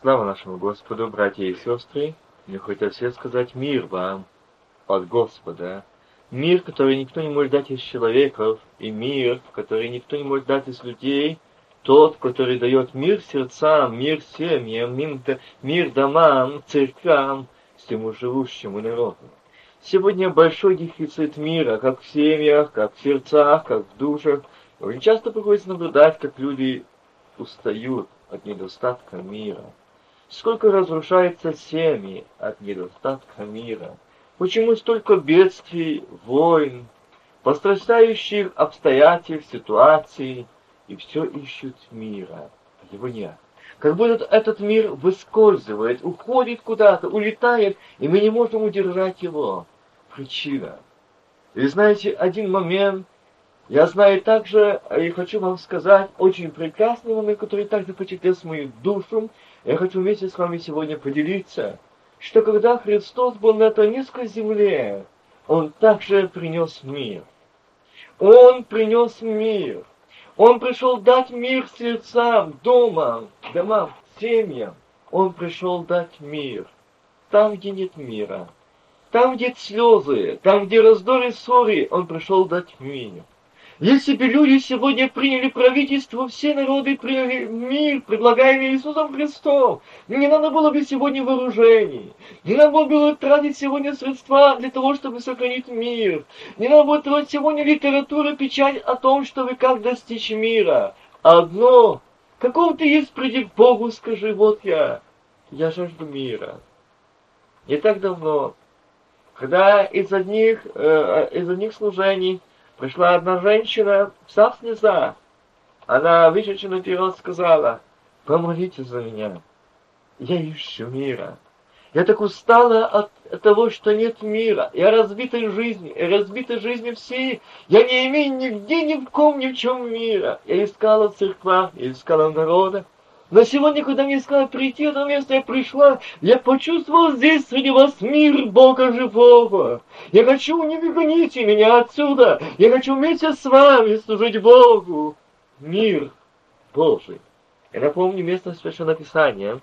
Слава нашему Господу, братья и сестры! Мне все сказать мир вам от Господа. Мир, который никто не может дать из человеков, и мир, который никто не может дать из людей, тот, который дает мир сердцам, мир семьям, мир домам, церквам, всему живущему народу. Сегодня большой дефицит мира, как в семьях, как в сердцах, как в душах. Очень часто приходится наблюдать, как люди устают от недостатка мира сколько разрушается семьи от недостатка мира, почему столько бедствий, войн, пострастающих обстоятельств, ситуаций, и все ищут мира, а его нет. Как будто этот мир выскользывает, уходит куда-то, улетает, и мы не можем удержать его. Причина. И знаете, один момент, я знаю также, и хочу вам сказать, очень прекрасный момент, который также впечатлил мою душу, я хочу вместе с вами сегодня поделиться, что когда Христос был на этой низкой земле, Он также принес мир. Он принес мир. Он пришел дать мир сердцам, домам, домам, семьям. Он пришел дать мир. Там, где нет мира. Там, где слезы, там, где раздоры и ссоры, Он пришел дать мир. Если бы люди сегодня приняли правительство, все народы приняли мир, предлагаемый Иисусом Христом, не надо было бы сегодня вооружений, не надо было бы тратить сегодня средства для того, чтобы сохранить мир, не надо было тратить сегодня литературу, печать о том, чтобы как достичь мира. Одно, какого ты есть приди к Богу, скажи, вот я, я жажду мира. Не так давно, когда из одних, э, из одних служений Пришла одна женщина, вся в слезах. Она, вышедшая наперед, сказала, помолитесь за меня. Я ищу мира. Я так устала от того, что нет мира. Я разбитой жизни, разбитой жизни всей. Я не имею нигде, ни в ком, ни в чем мира. Я искала в церквах, я искала в народах. Но сегодня, когда мне сказали прийти это место, я пришла, я почувствовал здесь среди вас мир Бога живого. Я хочу, не выгоните меня отсюда. Я хочу вместе с вами служить Богу. Мир Божий. Я напомню место Священного Писания.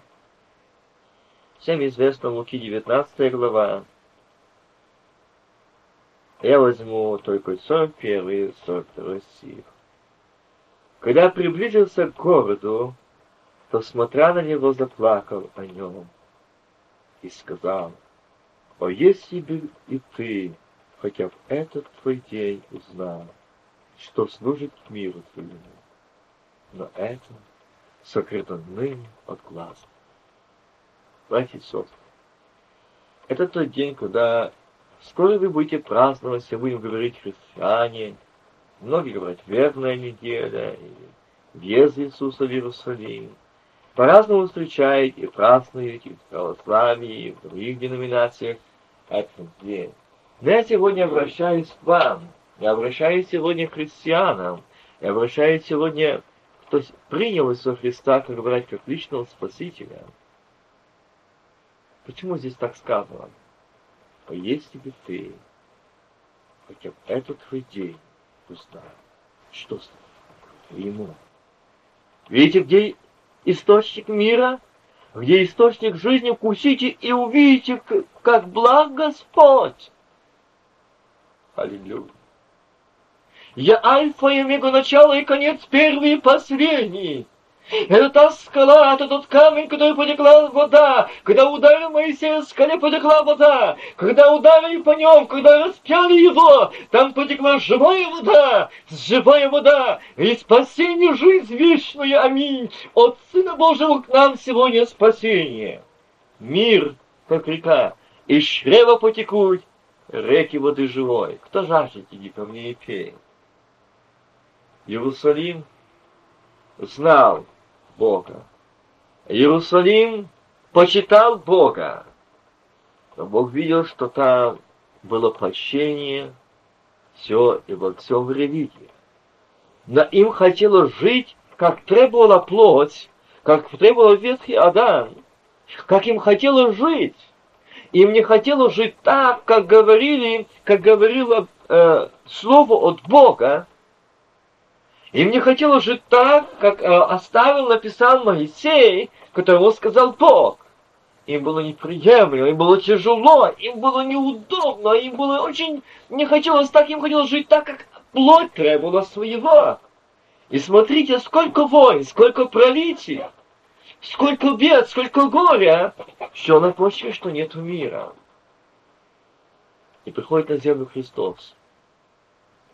Всем известно Луки 19 глава. Я возьму только 41 и 42 стих. Когда приблизился к городу, то, смотря на него, заплакал о нем и сказал, «О, если бы и ты, хотя в этот твой день узнал, что служит миру твоему, но это сокрыто ныне от глаз». Братья и это тот день, когда скоро вы будете праздновать, все будем говорить христиане, многие говорят верная неделя, или въезд Иисуса в Иерусалим по-разному встречает и празднует и в православии, и в других деноминациях этот день. Но я сегодня обращаюсь к вам, я обращаюсь сегодня к христианам, я обращаюсь сегодня, кто принял Иисуса Христа, как говорят, как личного Спасителя. Почему здесь так сказано? Если бы ты, хотя бы этот твой день узнал, что с ему. Видите, где источник мира, где источник жизни, вкусите и увидите, как благ Господь. Аллилуйя. Я альфа и омега, начало и конец, первый и последний. Это та скала, это тот камень, который потекла вода. Когда ударил Моисея в скале, потекла вода. Когда ударили по нем, когда распяли его, там потекла живая вода, живая вода. И спасение, жизнь вечную, аминь. От Сына Божьего к нам сегодня спасение. Мир, как река, и чрева потекут реки воды живой. Кто жаждет, иди ко мне и пей. Иерусалим знал, Бога. Иерусалим почитал Бога. Но Бог видел, что там было прощение, все и во всем религии. Но им хотелось жить, как требовала плоть, как требовал ветхий Адам, как им хотелось жить. Им не хотелось жить так, как говорили, как говорило э, слово от Бога, им не хотелось жить так, как э, оставил, написал Моисей, которого сказал Бог. Им было неприемлемо, им было тяжело, им было неудобно, им было очень не хотелось так, им хотелось жить так, как плоть требовала своего. И смотрите, сколько войн, сколько пролитий, сколько бед, сколько горя. Все на почве, что нет мира. И приходит на землю Христос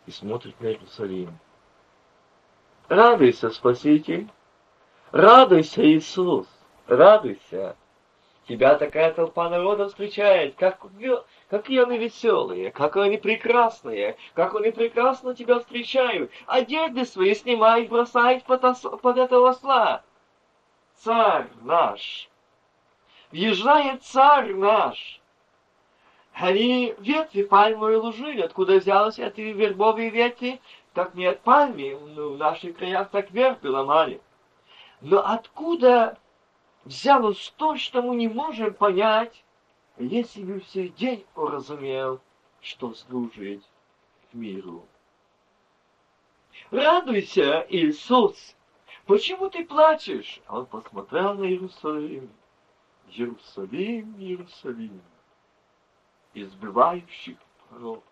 и смотрит на Иерусалим. Радуйся, Спаситель! Радуйся, Иисус! Радуйся! Тебя такая толпа народа встречает, как, какие они веселые, как они прекрасные, как они прекрасно тебя встречают. Одежды свои снимают, бросают под, ос, под этого осла. Царь наш! Въезжает царь наш! Они ветви пальмовые ложили, откуда взялись эти вербовые ветви, так не от пальмы, ну, в наших краях так вербы ломали. Но откуда взялось то, что мы не можем понять, если бы все день уразумел, что служить миру. Радуйся, Иисус! Почему ты плачешь? Он посмотрел на Иерусалим. Иерусалим, Иерусалим, избивающих пророков.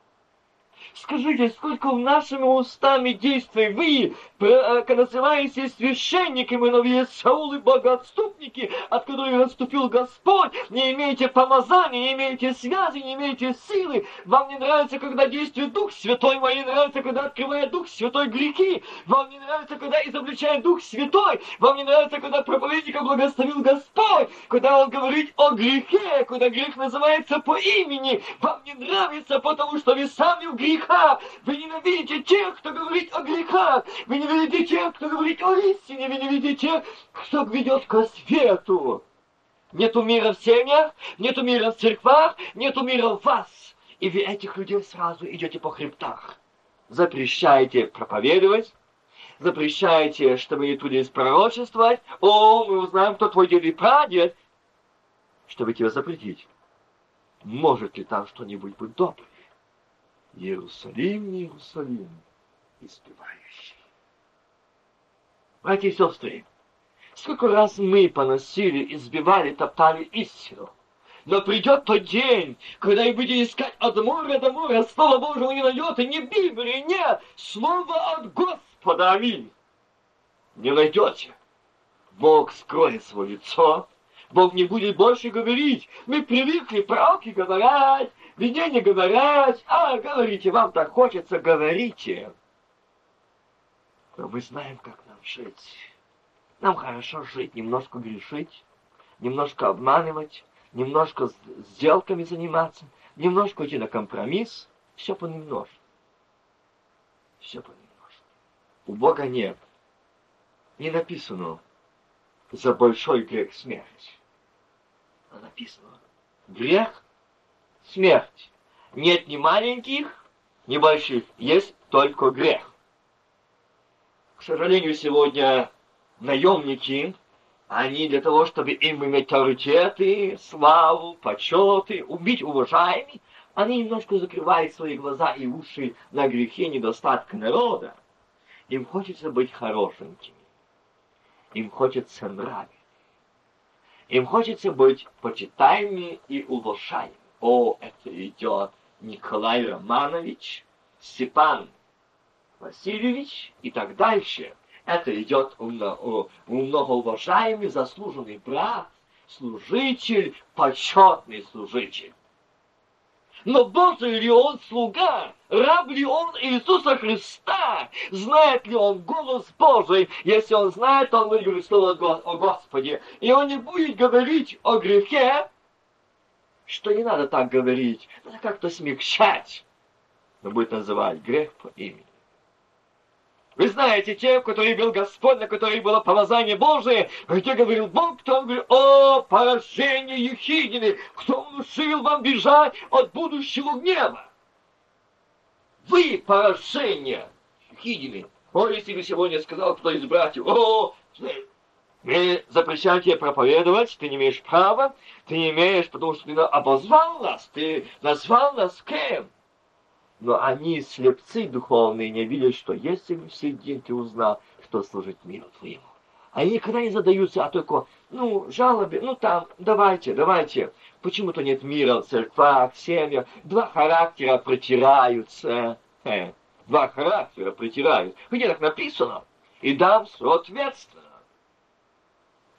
Скажите, сколько в нашими устами действий вы, э, называетесь священниками, но вы Саулы богоотступники, от которых отступил Господь, не имеете помазания, не имеете связи, не имеете силы. Вам не нравится, когда действует Дух Святой, вам не нравится, когда открывает Дух Святой грехи, вам не нравится, когда изобличает Дух Святой, вам не нравится, когда проповедника благословил Господь, когда Он говорит о грехе, когда грех называется по имени, вам не нравится, потому что вы сами в грехе греха. Вы ненавидите тех, кто говорит о грехах. Вы ненавидите тех, кто говорит о истине. Вы ненавидите тех, кто ведет ко свету. Нету мира в семьях, нету мира в церквах, нету мира в вас. И вы этих людей сразу идете по хребтах. Запрещаете проповедовать, запрещаете, чтобы они трудились пророчествовать. О, мы узнаем, кто твой дед и прадед, чтобы тебя запретить. Может ли там что-нибудь быть доброе? Иерусалим, Иерусалим, испевающий. Братья и сестры, сколько раз мы поносили, избивали, топтали истину. Но придет тот день, когда вы будете искать от моря до моря, Слово Божьего не найдете, ни Библии, нет, Слово от Господа, аминь. Не найдете. Бог скроет свое лицо, Бог не будет больше говорить. Мы привыкли, пророки говорят, мне не говорят, а говорите, вам так хочется, говорите. Но мы знаем, как нам жить. Нам хорошо жить, немножко грешить, немножко обманывать, немножко сделками заниматься, немножко идти на компромисс, все понемножку. Все понемножку. У Бога нет. Не написано за большой грех смерть. А написано грех смерть. Нет ни маленьких, ни больших, есть только грех. К сожалению, сегодня наемники, они для того, чтобы им иметь авторитеты, славу, почеты, убить уважаемый, они немножко закрывают свои глаза и уши на грехе недостатка народа. Им хочется быть хорошенькими. Им хочется нравиться. Им хочется быть почитаемыми и уважаемыми. О, это идет Николай Романович, Степан Васильевич и так дальше. Это идет многоуважаемый, заслуженный брат, служитель, почетный служитель. Но Божий ли он слуга? Раб ли он Иисуса Христа? Знает ли он голос Божий? Если он знает, он говорить слово о Господе. И он не будет говорить о грехе, что не надо так говорить, надо как-то смягчать. Но будет называть грех по имени. Вы знаете те, в которых был Господь, на которых было помазание Божие, где говорил Бог, кто говорил, о, поражение Ехидины, кто внушил вам бежать от будущего гнева. Вы поражение Ехидины. О, если бы сегодня сказал кто из братьев, о, мы запрещаем тебе проповедовать, ты не имеешь права, ты не имеешь, потому что ты обозвал нас, ты назвал нас кем. Но они, слепцы духовные, не видят, что если бы все день ты узнал, что служит миру твоему. Они никогда не задаются, а только ну, жалобе, ну там, давайте, давайте. Почему-то нет мира в церквах, в семьях. Два характера протираются. Э, два характера протирают. Где так написано? И дам соответственно.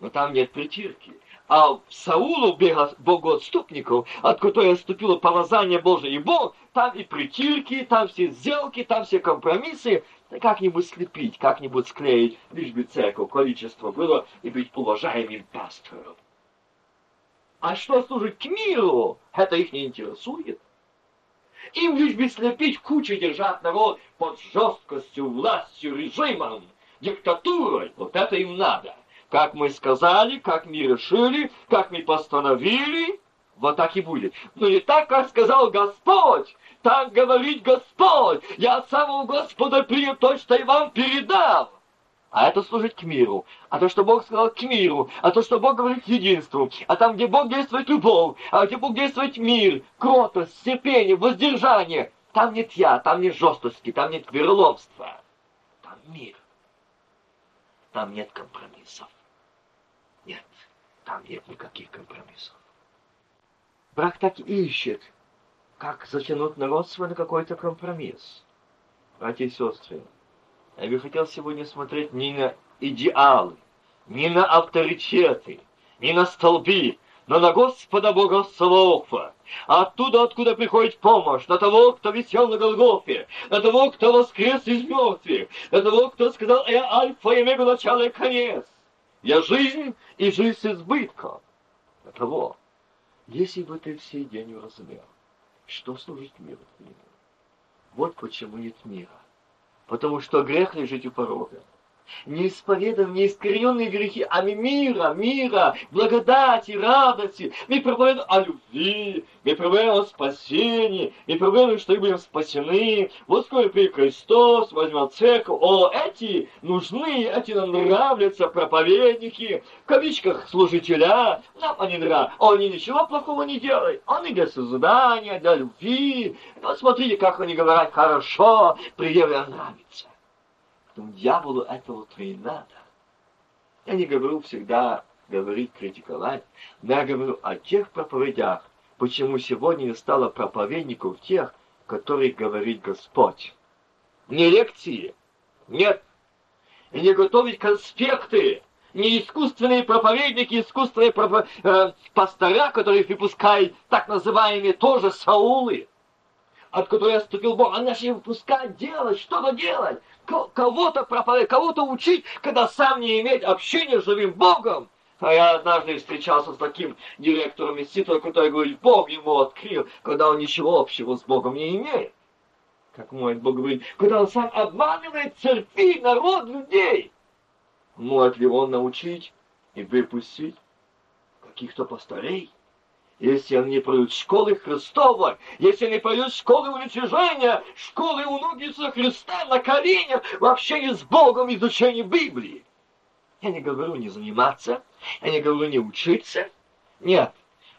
Но там нет притирки. А Саулу, богоотступников, от которой отступило помазание Божие и Бог, там и притирки, там все сделки, там все компромиссы, как-нибудь слепить, как-нибудь склеить, лишь бы церковь количество было и быть уважаемым пастором. А что служит к миру, это их не интересует. Им лишь бы слепить кучу держать народ под жесткостью, властью, режимом, диктатурой. Вот это им надо. Как мы сказали, как мы решили, как мы постановили, вот так и будет. Но не так, как сказал Господь. Так говорит Господь. Я от самого Господа принял то, что и вам передал. А это служит к миру. А то, что Бог сказал к миру. А то, что Бог говорит к единству. А там, где Бог действует любовь. А где Бог действует мир, кротость, терпение, воздержание. Там нет я, там нет жесткости, там нет вероломства. Там мир. Там нет компромиссов. Там нет никаких компромиссов. Брак так и ищет, как затянуть народ на какой-то компромисс. Братья и сестры, я бы хотел сегодня смотреть не на идеалы, не на авторитеты, не на столбы, но на Господа Бога Саваофа. Оттуда, откуда приходит помощь, на того, кто висел на Голгофе, на того, кто воскрес из мертвых, на того, кто сказал «Я альфа и омега, начало и конец». Я жизнь и жизнь с. На того, если бы ты все день уразумел, что служит миру твоему. Вот почему нет мира. Потому что грех лежит у порога не исповедаем неискорененные грехи, а мира, мира, благодати, радости. Мы проповедуем о любви, мы проповедуем о спасении, мы проповедуем, что мы будем спасены. Вот скоро придет Христос, возьмет церковь. О, эти нужны, эти нам нравятся, проповедники, в кавичках служителя. Нам они нравятся. Они ничего плохого не делают. Они для созидания, для любви. Вот смотрите, как они говорят хорошо, приятно нравится. Поэтому дьяволу этого-то и надо. Я не говорю всегда говорить, критиковать, но я говорю о тех проповедях, почему сегодня не стало проповедников тех, которые говорит Господь. Не лекции, нет, и не готовить конспекты, не искусственные проповедники, искусственные пропо... э, пастора, которые выпускают так называемые тоже Саулы, от которых отступил Бог. Они начали выпускать, делать, что-то делать кого-то проповедовать, кого-то учить, когда сам не иметь общения с живым Богом. А я однажды встречался с таким директором института, который говорит, Бог ему открыл, когда он ничего общего с Богом не имеет. Как мой Бог говорит, когда он сам обманывает церкви, народ, людей. Может ли он научить и выпустить каких-то пастырей? Если они не пройдут школы Христова, если они пройдут школы уничижения, школы у ноги Иисуса Христа на коленях в общении с Богом, изучении Библии. Я не говорю не заниматься, я не говорю не учиться. Нет,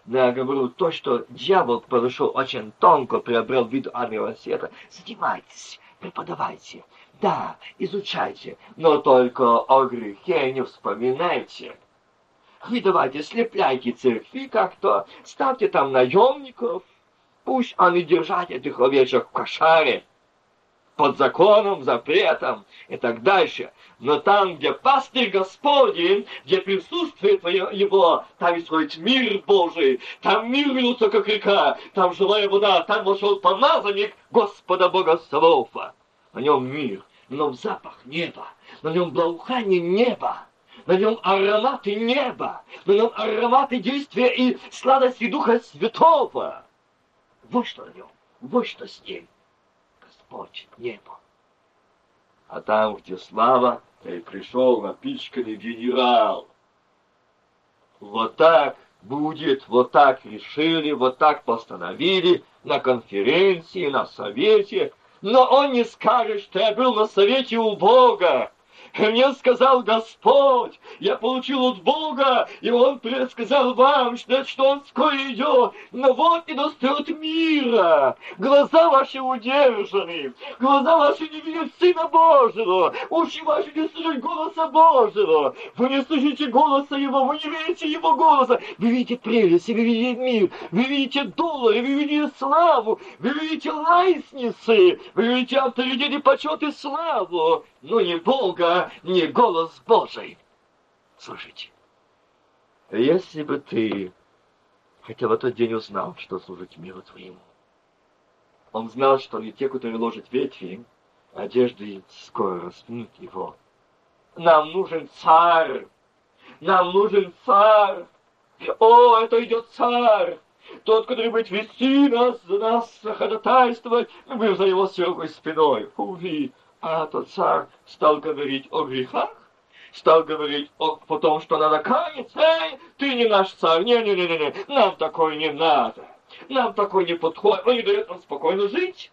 я говорю то, что дьявол подошел очень тонко, приобрел вид армии света. Занимайтесь, преподавайте, да, изучайте, но только о грехе не вспоминайте. Вы давайте слепляйте церкви как-то, ставьте там наемников, пусть они держат этих овечек в кошаре, под законом, запретом и так дальше. Но там, где пастырь Господень, где присутствует Его, там исходит мир Божий, там мир льется, как река, там живая вода, там вошел помазанник Господа Бога Савофа. На нем мир, на нем запах неба, на нем благоухание неба на нем ароматы неба, на нем ароматы действия и сладости Духа Святого. Вот что на нем, вот что с ним. Господь небо. А там, где слава, и пришел напичканный генерал. Вот так будет, вот так решили, вот так постановили на конференции, на совете. Но он не скажет, что я был на совете у Бога И мне сказал Господь, я получил от Бога, и Он предсказал вам, что, что Он скоро идет. Но вот не достает мира. Глаза ваши удержаны, глаза ваши не видят Сына Божьего, уши ваши не слышат голоса Божьего. Вы не слышите голоса Его, вы не видите Его голоса. Вы видите прелесть, вы видите мир, вы видите доллары, вы видите славу, вы видите лайсницы, вы видите авторитет и почет и славу но не Бога, не голос Божий. Слушайте, если бы ты хотя в тот день узнал, что служить миру твоему, он знал, что не те, которые ложат ветви, одежды скоро распнут его. Нам нужен царь! Нам нужен царь! О, это идет царь! Тот, который будет вести нас, за нас ходатайствовать, мы за его широкой спиной. Уви, а тот царь стал говорить о грехах, стал говорить о, о том, что надо каяться. Эй, ты не наш царь, не-не-не-не, нам такое не надо. Нам такое не подходит. Он не дает нам спокойно жить.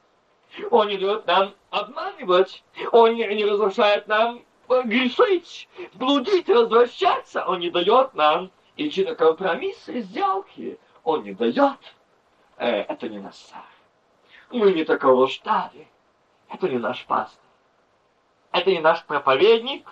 Он не дает нам обманывать. Он не, не разрешает нам э, грешить, блудить, развращаться. Он не дает нам идти на компромиссы, сделки. Он не дает. Э, это не наш царь. Мы не такого ждали. Это не наш пастор это не наш проповедник,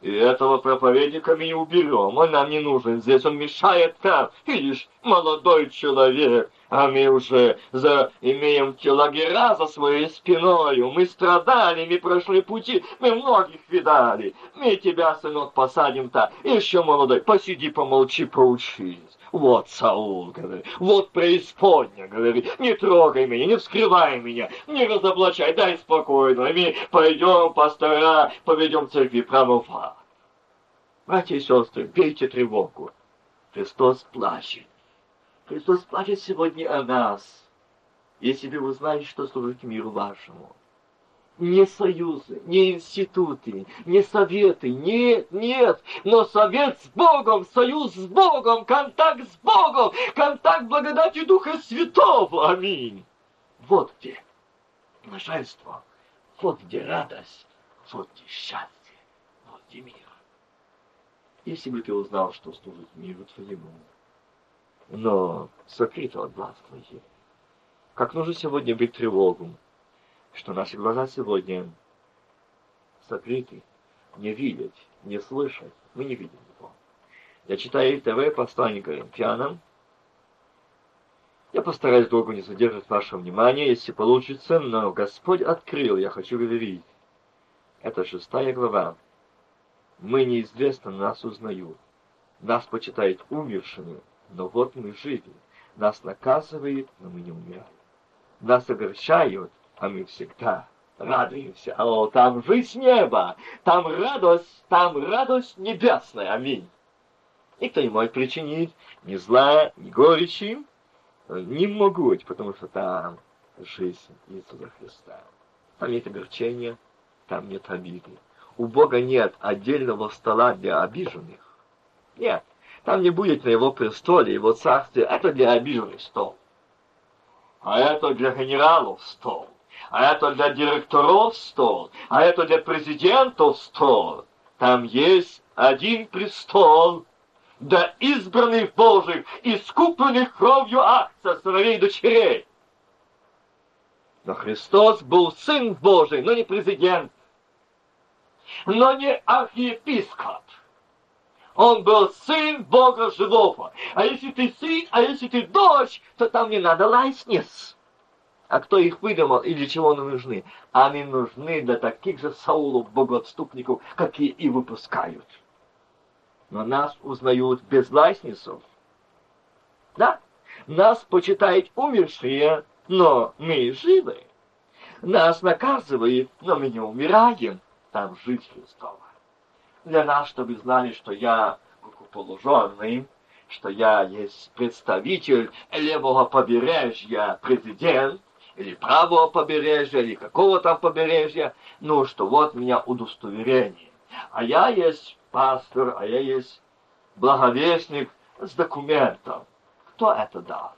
и этого проповедника мы не уберем, он нам не нужен здесь, он мешает нам. Видишь, молодой человек, а мы уже за, имеем те лагеря за своей спиной, мы страдали, мы прошли пути, мы многих видали. Мы тебя, сынок, посадим-то, еще молодой, посиди, помолчи, поучись. Вот Саул, говорит, вот преисподня, говорит, не трогай меня, не вскрывай меня, не разоблачай, дай спокойно, мы пойдем, пастора, поведем церкви право в Братья и сестры, пейте тревогу. Христос плачет. Христос плачет сегодня о нас. Если вы знали, что служит миру вашему не союзы, не институты, не советы, нет, нет, но совет с Богом, союз с Богом, контакт с Богом, контакт благодати Духа Святого. Аминь. Вот где блаженство, вот где радость, вот где счастье, вот где мир. Если бы ты узнал, что служит миру твоему, но сокрыто от глаз твоих, как нужно сегодня быть тревогу, что наши глаза сегодня закрыты, не видят, не слышат, мы не видим его. Я читаю ТВ послание Коринфянам. Я постараюсь долго не задерживать ваше внимание, если получится, но Господь открыл, я хочу говорить. Это шестая глава. Мы неизвестно, нас узнают. Нас почитают умершими, но вот мы живы. Нас наказывают, но мы не умираем. Нас огорчают, а мы всегда радуемся. О, там жизнь неба, там радость, там радость небесная. Аминь. Никто не может причинить ни зла, ни горечи. Не могут, потому что там жизнь Иисуса Христа. Там нет огорчения, там нет обиды. У Бога нет отдельного стола для обиженных. Нет. Там не будет на его престоле, его царстве. Это для обиженных стол. А это для генералов стол а это для директоров стол, а это для президентов стол. Там есть один престол для избранных Божьих, искупленных кровью акция сыновей и дочерей. Но Христос был Сын Божий, но не президент, но не архиепископ. Он был сын Бога живого. А если ты сын, а если ты дочь, то там не надо лайснец. А кто их выдумал и для чего они нужны? Они нужны для таких же Саулов, богоотступников, какие и выпускают. Но нас узнают без ластницев. Да? Нас почитают умершие, но мы живы. Нас наказывают, но мы не умираем. Там жизнь Христова. Для нас, чтобы знали, что я рукоположенный, что я есть представитель левого побережья, президент, или правого побережья, или какого там побережья, ну, что вот меня удостоверение. А я есть пастор, а я есть благовестник с документом. Кто это дал?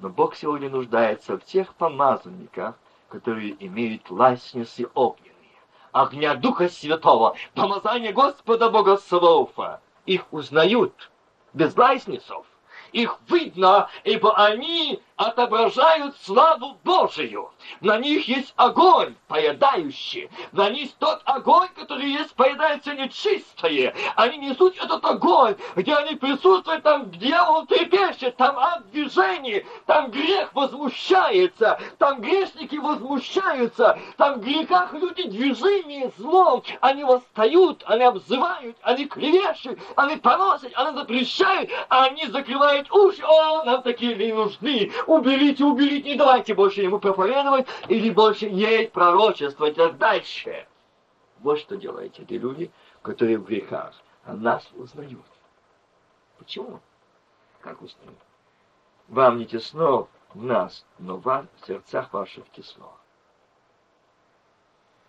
Но Бог сегодня нуждается в тех помазанниках, которые имеют ластницы огненные. огня Духа Святого, помазание Господа Богослова. Их узнают без разницев. Их видно, ибо они отображают славу Божию. На них есть огонь, поедающий. На них тот огонь, который есть, поедается нечистое. Они несут этот огонь, где они присутствуют, там дьявол трепещет, там ад движений, там грех возмущается, там грешники возмущаются, там в грехах люди движения злом. Они восстают, они обзывают, они клевещут, они поносят, они запрещают, они закрывают уши. О, нам такие не нужны уберите, уберите, не давайте больше ему проповедовать, или больше ей пророчествовать так дальше. Вот что делают эти люди, которые в грехах, а нас узнают. Почему? Как узнают? Вам не тесно в нас, но вам в сердцах ваших тесно.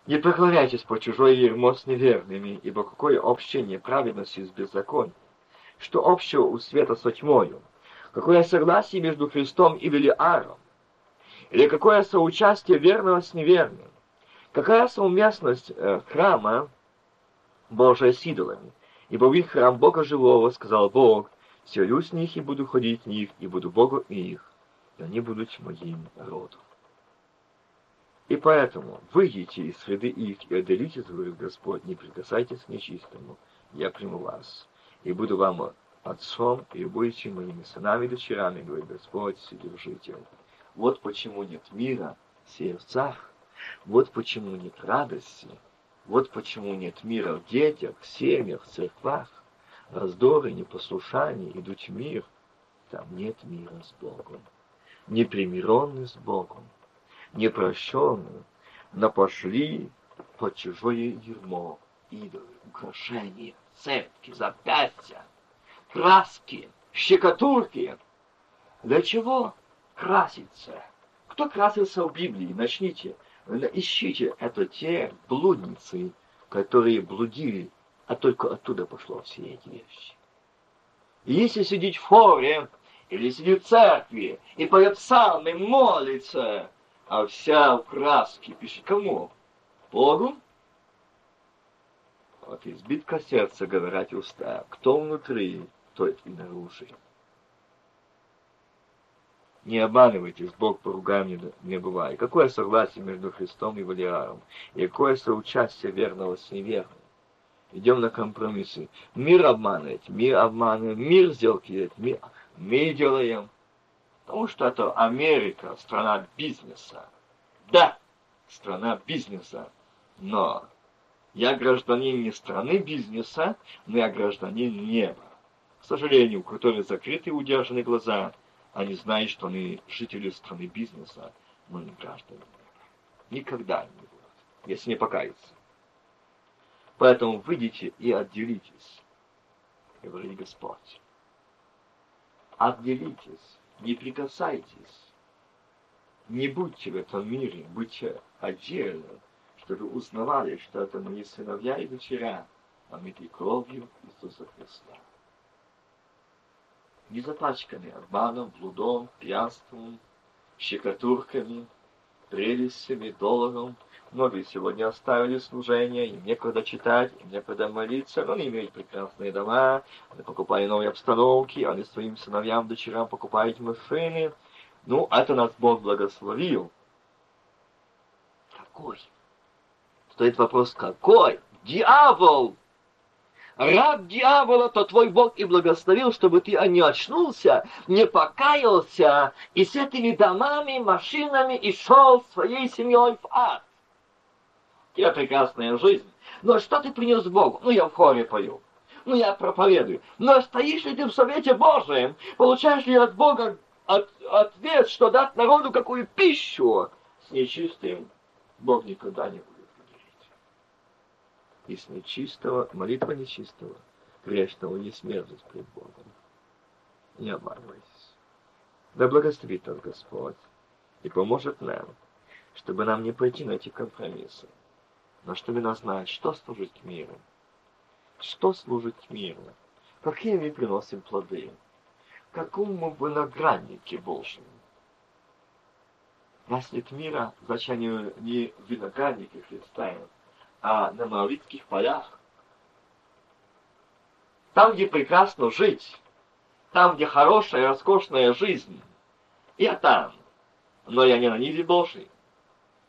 Не преклоняйтесь по чужой ермо с неверными, ибо какое общение праведности с беззаконием? Что общего у света со тьмою? Какое согласие между Христом и Велиаром? Или какое соучастие верного с неверным? Какая совместность э, храма Божия с идолами? Ибо в их храм Бога живого, сказал Бог, селюсь с них и буду ходить в них, и буду Богом их, и они будут моим народом. И поэтому выйдите из среды их и отделитесь, говорит Господь, не прикасайтесь к нечистому, я приму вас, и буду вам отцом, и будете моими сынами и дочерами, говорит Господь, Вседержитель. Вот почему нет мира в сердцах, вот почему нет радости, вот почему нет мира в детях, в семьях, в церквах. Раздоры, непослушание, идут в мир, там нет мира с Богом. Непримиренный с Богом, непрощенный, но пошли под чужое ермо, идолы, украшения, цепки, запястья, краски, щекотурки. Для чего краситься? Кто красился в Библии? Начните, ищите. Это те блудницы, которые блудили, а только оттуда пошло все эти вещи. И если сидеть в хоре, или сидеть в церкви, и поет псалмы, молится, а вся в краске пишет кому? Богу? Вот избитка сердца, говорят уста. Кто внутри, стоит и наружу. Не обманывайтесь, Бог по ругам не, не бывает. Какое согласие между Христом и Валиаром? И какое соучастие верного с неверным? Идем на компромиссы. Мир обманывает, мир обманывает, мир сделки делает, мир, мы делаем. Потому что это Америка, страна бизнеса. Да, страна бизнеса. Но я гражданин не страны бизнеса, но я гражданин неба. К сожалению, у которых закрыты и удержаны глаза, они знают, что они жители страны бизнеса, но не граждане. Никогда не будут, если не покаяться. Поэтому выйдите и отделитесь, говорит Господь. Отделитесь, не прикасайтесь. Не будьте в этом мире, будьте отдельно, чтобы узнавали, что это мои сыновья и дочеря, омыты кровью Иисуса Христа не запачканы обманом, блудом, пьянством, щекотурками, прелестями, долларом. Многие сегодня оставили служение, им некогда читать, им некогда молиться, но они имеют прекрасные дома, они покупают новые обстановки, они своим сыновьям, дочерям покупают машины. Ну, это нас Бог благословил. Какой? Стоит вопрос, какой? Дьявол! Раб дьявола, то твой Бог и благословил, чтобы ты не очнулся, не покаялся, и с этими домами, машинами и шел своей семьей в ад. Тебе прекрасная жизнь. Но что ты принес Богу? Ну, я в хоре пою. Ну, я проповедую. Но стоишь ли ты в Совете Божьем? Получаешь ли от Бога от, ответ, что дать народу какую пищу? С нечистым Бог никогда не будет и нечистого, молитва нечистого, грешного есть мерзость пред Богом. Не обманывайтесь. Да благословит нас Господь и поможет нам, чтобы нам не пойти на эти компромиссы, но чтобы нас знать, что служит миру, что служит миру, какие мы приносим плоды, какому винограднике Божьему. Нас нет мира, значит, не виноградники Христа, а на Маоритских полях. Там, где прекрасно жить, там, где хорошая, роскошная жизнь. Я там, но я не на ниве Божьей.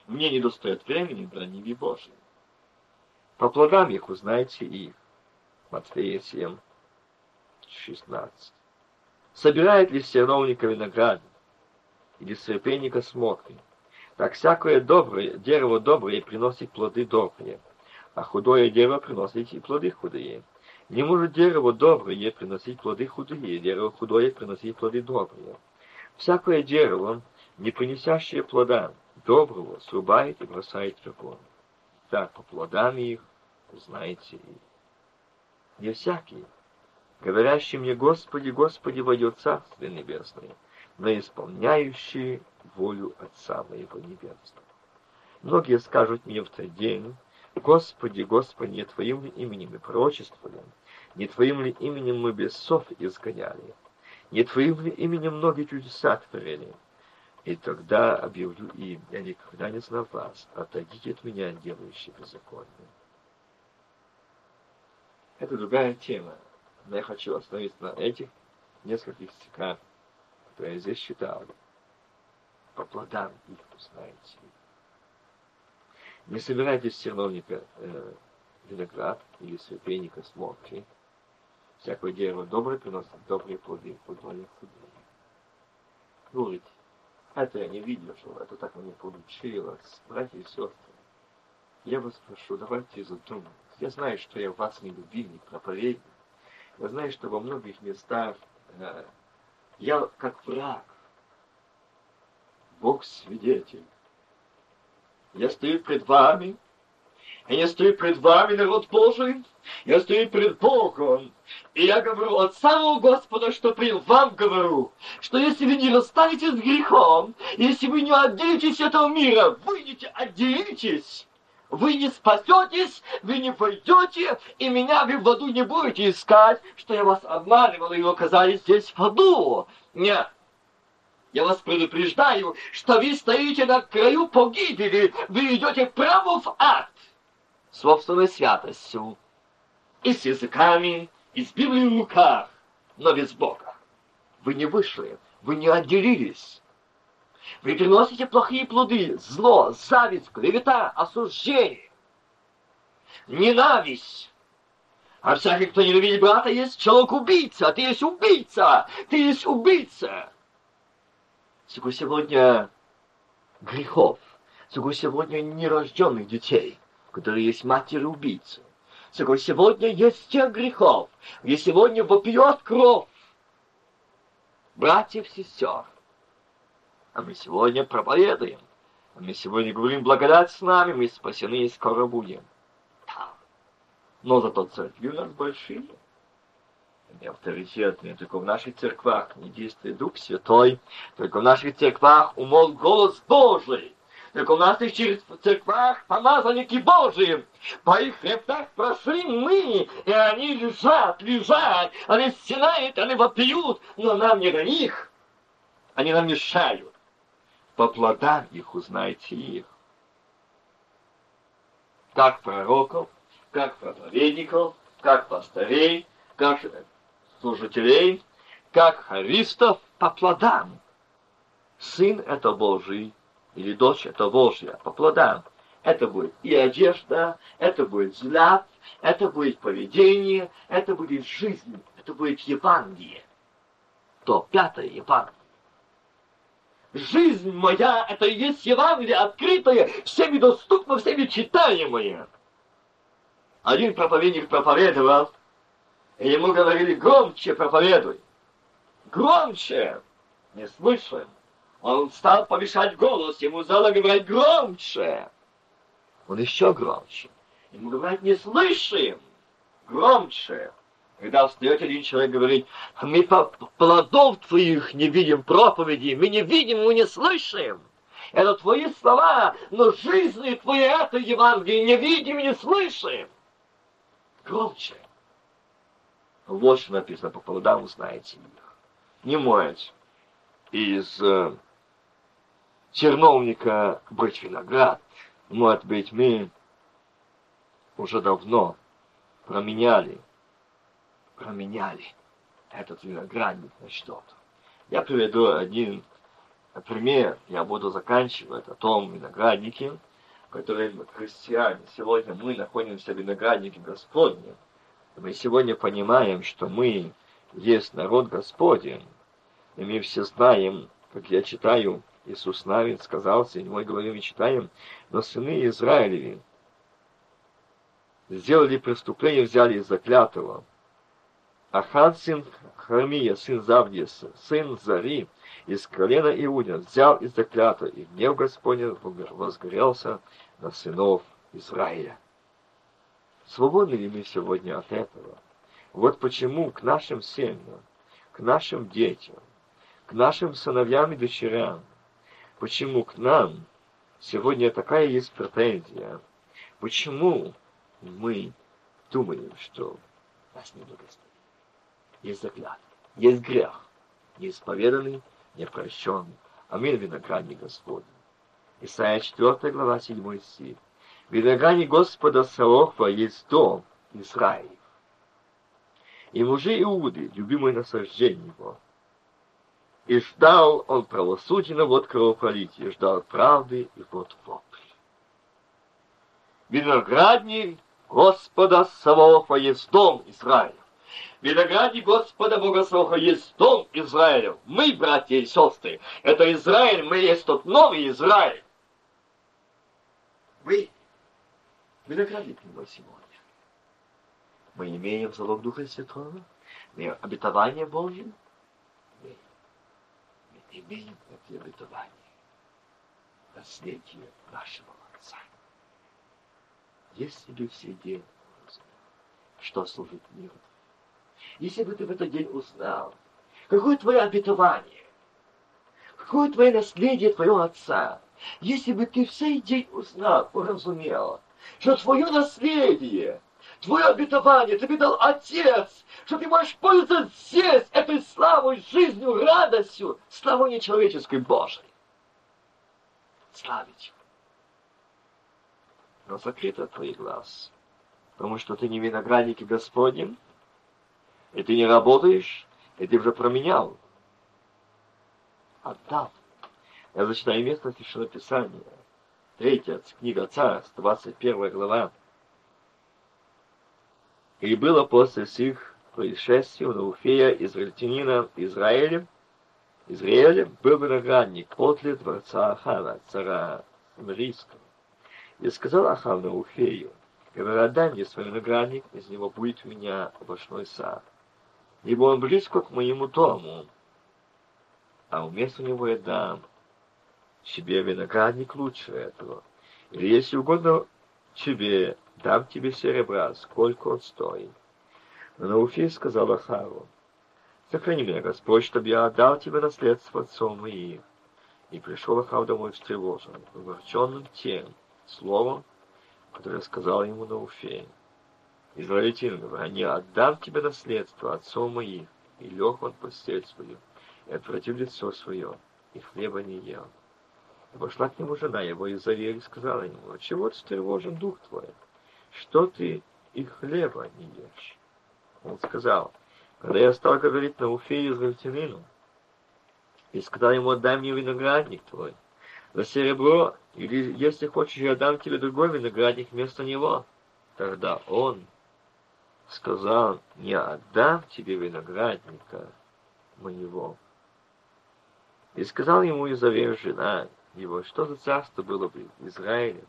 Мне не достает времени на ниве Божьей. По плодам их узнаете их. Матфея 7, 16. Собирает ли стерновника виноград или срепейника смоквы? Так всякое доброе, дерево доброе приносит плоды добрые, а худое дерево приносит и плоды худые. Не может дерево доброе приносить плоды худые, дерево худое приносить плоды добрые. Всякое дерево, не принесящее плода доброго, срубает и бросает в огонь. Так по плодам их узнаете их. Не всякий, говорящий мне, Господи, Господи, войдет Царствие Небесное, но исполняющий волю Отца Моего Небесного. Многие скажут мне в тот день, Господи, Господи, не Твоим ли именем мы пророчествовали, не Твоим ли именем мы бесов изгоняли, не Твоим ли именем многие чудеса творили. И тогда объявлю им, я никогда не знал вас, отойдите от меня, делающие беззаконие. Это другая тема, но я хочу остановиться на этих нескольких стихах, которые я здесь читал. По плодам их узнаете. Не собирайтесь терновника э, виноград или священника смолки. Всякое дерево доброе приносит добрые плоды, худое худые. Говорите, это я не видел, что это так мне получилось. Братья и сестры, я вас прошу, давайте задумаемся. Я знаю, что я вас не любильник, проповедник. Я знаю, что во многих местах э, я как враг. Бог свидетель. Я стою пред вами, я не стою пред вами, народ Божий, я стою пред Богом. И я говорю от самого Господа, что при вам говорю, что если вы не расстанетесь с грехом, если вы не отделитесь от этого мира, выйдете, отделитесь, вы не спасетесь, вы не пойдете, и меня вы в аду не будете искать, что я вас обманывал, и вы оказались здесь в аду. Нет. Я вас предупреждаю, что вы стоите на краю погибели, вы идете прямо в ад собственной святостью, и с языками, и с Библией в руках, но без Бога. Вы не вышли, вы не отделились. Вы приносите плохие плоды, зло, зависть, клевета, осуждение, ненависть. А всякий, кто не любит брата, есть человек-убийца, ты есть убийца, ты есть убийца. Сколько сегодня грехов, сколько сегодня нерожденных детей, которые есть матери-убийцы. Сколько сегодня есть тех грехов, где сегодня вопьет кровь братьев, сестер, а мы сегодня проповедуем. А мы сегодня говорим, благодать с нами, мы спасены и скоро будем. Но зато церкви у нас большие. Они авторитетные. Только в наших церквах не действует Дух Святой. Только в наших церквах умол голос Божий. Только в наших церквах помазанники Божии. По их хребтах прошли мы, и они лежат, лежат, они стенают, они вопиют, но нам не до них. Они нам мешают по плодам их узнаете их. Как пророков, как проповедников, как пастырей, как служителей, как харистов по плодам. Сын — это Божий, или дочь — это Божья, по плодам. Это будет и одежда, это будет взгляд, это будет поведение, это будет жизнь, это будет Евангелие. То пятое Евангелие. Жизнь моя — это и есть Евангелие открытое, всеми доступно, всеми читаемое. Один проповедник проповедовал, и ему говорили, громче проповедуй. Громче! Не слышим. Он стал повышать голос, ему зала говорить громче. Он еще громче. Ему говорят, не слышим. Громче. Когда встает один человек говорит, мы по плодов твоих не видим проповеди, мы не видим, мы не слышим. Это твои слова, но жизни твои это Евангелие не видим не слышим. Громче. Вот что написано, по плодам узнаете их. Не может из э, черновника быть виноград, может быть мы уже давно променяли, променяли этот виноградник на что-то. Я приведу один пример, я буду заканчивать о том винограднике, который христиане. Сегодня мы находимся в винограднике Господнем. Мы сегодня понимаем, что мы есть народ Господень. И мы все знаем, как я читаю, Иисус Навин сказал, в 7 главе мы читаем, но сыны Израилеви сделали преступление, взяли из заклятого. Ахан, сын Храмия, сын Завдия, сын Зари, из колена Иудина, взял из заклятого, и гнев Господень возгорелся на сынов Израиля. Свободны ли мы сегодня от этого? Вот почему к нашим семьям, к нашим детям, к нашим сыновьям и дочерям, почему к нам сегодня такая есть претензия, почему мы думаем, что нас не благословит. Есть заклятый, есть грех, неисповеданный, непрощенный. Аминь, виноградник Господень. Исайя 4 глава 7 стих. Виноградник Господа Саохва есть дом Израиль. И мужи Иуды, любимое насаждение его. И ждал он правосудия, вот кровопролитие, ждал правды, и вот вопль. Виноградник Господа Саваофа есть дом Израиля. Виноградник Господа Бога Саваофа есть дом Израиля. Мы, братья и сестры, это Израиль, мы есть тот новый Израиль. Мы виноградник его сегодня. Мы имеем залог Духа Святого, мы обетование Божье, мы, мы имеем эти обетования, наследие нашего Отца. Если бы все делали, что служит миру, если бы ты в этот день узнал, какое твое обетование, какое твое наследие твоего Отца, если бы ты в сей день узнал, уразумел, что твое наследие, твое обетование тебе дал Отец, что ты можешь пользоваться здесь этой славой, жизнью, радостью, славой нечеловеческой Божией. Славить. Но закрыто твои глаз, потому что ты не виноградник Господень, и ты не работаешь, и ты уже променял. Отдал. Я зачитаю место Священного Писания. Третья книга Царств, 21 глава. И было после сих происшествий у Науфея, израильтянина Израиля, Израиля был виноградник подле дворца Ахава, цара Самарийского. И сказал Ахав Науфею, говори, отдай мне свой виноградник, из него будет у меня овощной сад. Ибо он близко к моему дому, а вместо него я дам себе виноградник лучше этого. Или если угодно тебе, дам тебе серебра, сколько он стоит. Но Науфей сказал Ахару, сохрани меня, Господь, чтобы я отдал тебе наследство отцом моим. И пришел Ахав домой встревожен, огорченным тем словом, которое сказал ему Науфей. Израильтин говоря, не отдам тебе наследство отцом моих, и лег он постель свою, и отвратил лицо свое, и хлеба не ел. И пошла к нему жена его из Завери и сказала ему, чего ты тревожен дух твой? Что ты и хлеба не ешь? Он сказал, когда я стал говорить на Уфе израильтянину, и сказал ему, отдай мне виноградник твой, за серебро, или если хочешь, я дам тебе другой виноградник вместо него. Тогда он сказал, не отдам тебе виноградника моего. И сказал ему Изавер, жена его, что за царство было бы в Израиле,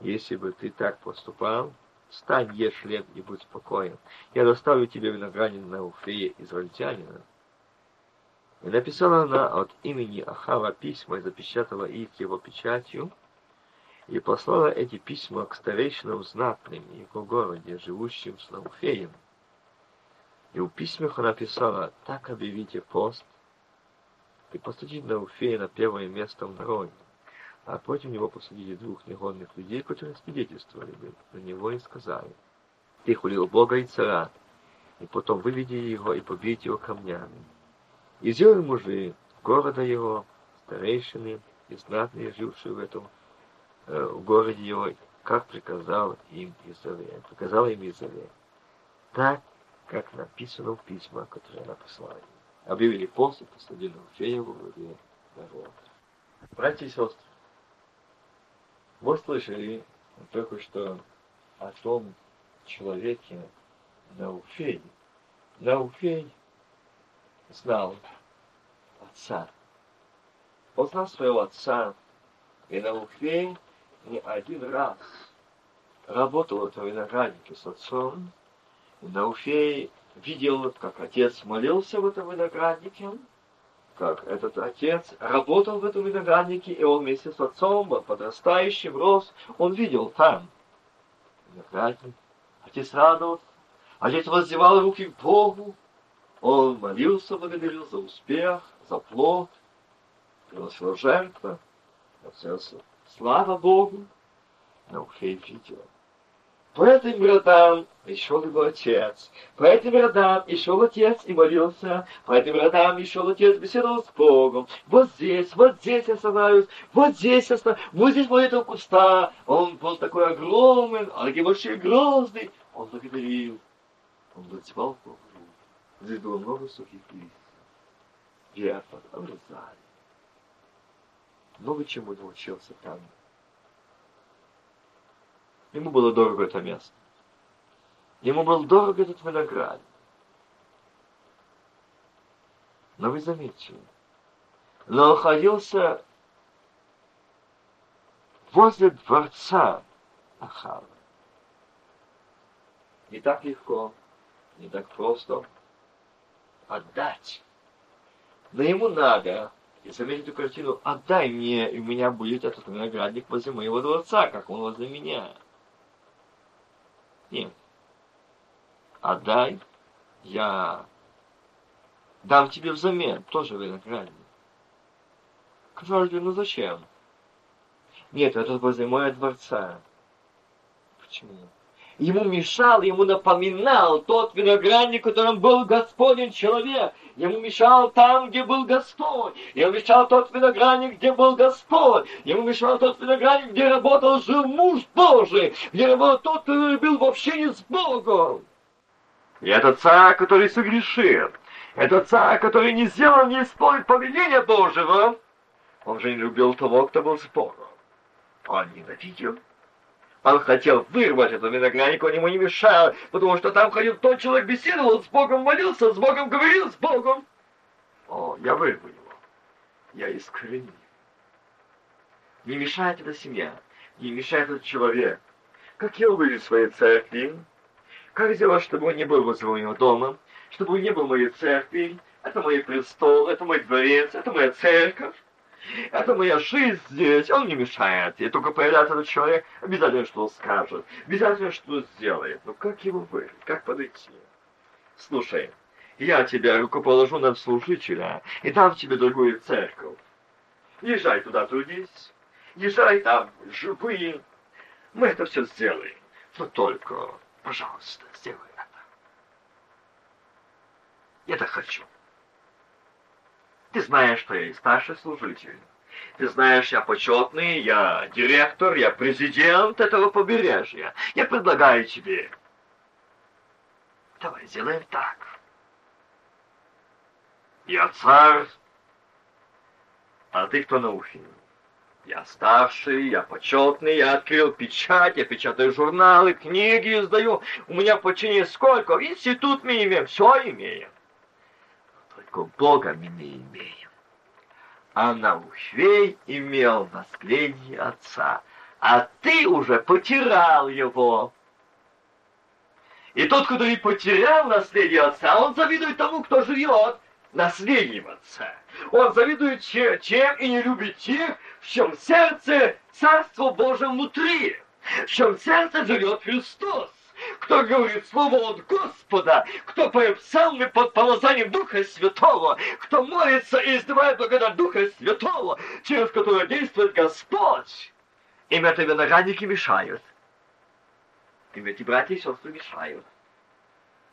если бы ты так поступал? Встань, ешь хлеб и будь спокоен. Я доставлю тебе виноградин на Уфея израильтянина. И написала она от имени Ахава письма и запечатала их его печатью, и послала эти письма к старейшинам знатным в его городе, живущим с Науфеем. И в письмах она писала, так объявите пост, и посадите Науфея на первое место в народе, а против него посадите двух негодных людей, которые свидетельствовали бы на него и сказали, ты хулил Бога и цара, и потом выведи его и побейте его камнями. И сделали мужи города его, старейшины и знатные, жившие в этом э, в городе его как приказал им Изавель. Приказал им Изавель. Так, как написано в письмах, которые она послала. Объявили пост и посадили фею во главе народа. Братья и сестры, вы слышали только что о том человеке Науфей. Науфей знал отца. Он знал своего отца, и Науфей не один раз работал в этом винограднике с отцом. И Науфей видел, как отец молился в этом винограднике, как этот отец работал в этом винограднике, и он вместе с отцом, подрастающим, рос, он видел там виноградник. Отец радовался, отец воздевал руки к Богу, он молился, благодарил за успех, за плод, приносил жертвы, слава Богу, но Фей видел. По этим городам и шел его отец. По этим городам и шел отец и молился. По этим городам и шел отец, беседовал с Богом. Вот здесь, вот здесь я останавливаюсь, вот здесь я останавливаюсь, вот здесь мой этого куста. Он был такой огромный, а такой большой грозный. Он благодарил. Он возвал Богу. Здесь было много сухих листьев. Вверх обрезали. Много чему научился там. Ему было дорого это место. Ему был дорог этот виноград. Но вы заметили, но находился возле дворца Ахава. Не так легко, не так просто отдать. Но ему надо, и заметить эту картину, отдай мне, и у меня будет этот виноградник возле моего дворца, как он возле меня. Нет. Отдай, я дам тебе взамен тоже виноградник. Каждый, ну зачем? Нет, это возле моего дворца. Почему? Ему мешал, ему напоминал тот виноградник, которым был Господень человек. Ему мешал там, где был Господь. Ему мешал тот виноградник, где был Господь. Ему мешал тот виноградник, где работал, жил муж Божий. Где работал тот, который был в общении с Богом. И это царь, который согрешил. Это царь, который не сделал, не исполнил повеления Божьего. Он же не любил того, кто был с Богом. Он ненавидел он хотел вырвать эту виноградник, он ему не мешал, потому что там ходил тот человек, беседовал с Богом, молился с Богом, говорил с Богом. О, я вырву его. Я искореню. Не мешает эта семья, не мешает этот человек. Как я увижу своей церкви? Как сделать, чтобы он не был возле моего дома, чтобы он не был моей церкви? Это мой престол, это мой дворец, это моя церковь. Это моя жизнь здесь, он не мешает. И только появляется этот человек, обязательно что скажет, обязательно что сделает. Но как его вырыть, как подойти? Слушай, я тебя рукоположу на служителя и дам тебе другую церковь. Езжай туда, трудись. Езжай там, живи. Мы это все сделаем. Но только, пожалуйста, сделай это. Я так хочу. Ты знаешь, что я и старший служитель. Ты знаешь, я почетный, я директор, я президент этого побережья. Я предлагаю тебе. Давай сделаем так. Я царь, а ты кто на ухе? Я старший, я почетный, я открыл печать, я печатаю журналы, книги издаю. У меня в сколько? Институт мы имеем, все имеем только Бога мы не имеем. А Наушвей имел наследие отца, а ты уже потерял его. И тот, который потерял наследие отца, он завидует тому, кто живет наследием отца. Он завидует чем и не любит тех, в чем сердце Царство Божие внутри, в чем сердце живет Христос кто говорит слово от Господа, кто поет псалмы под помазанием Духа Святого, кто молится и издевает благодаря Духа Святого, через которое действует Господь. Им это виноградники мешают. Им эти братья и сестры мешают.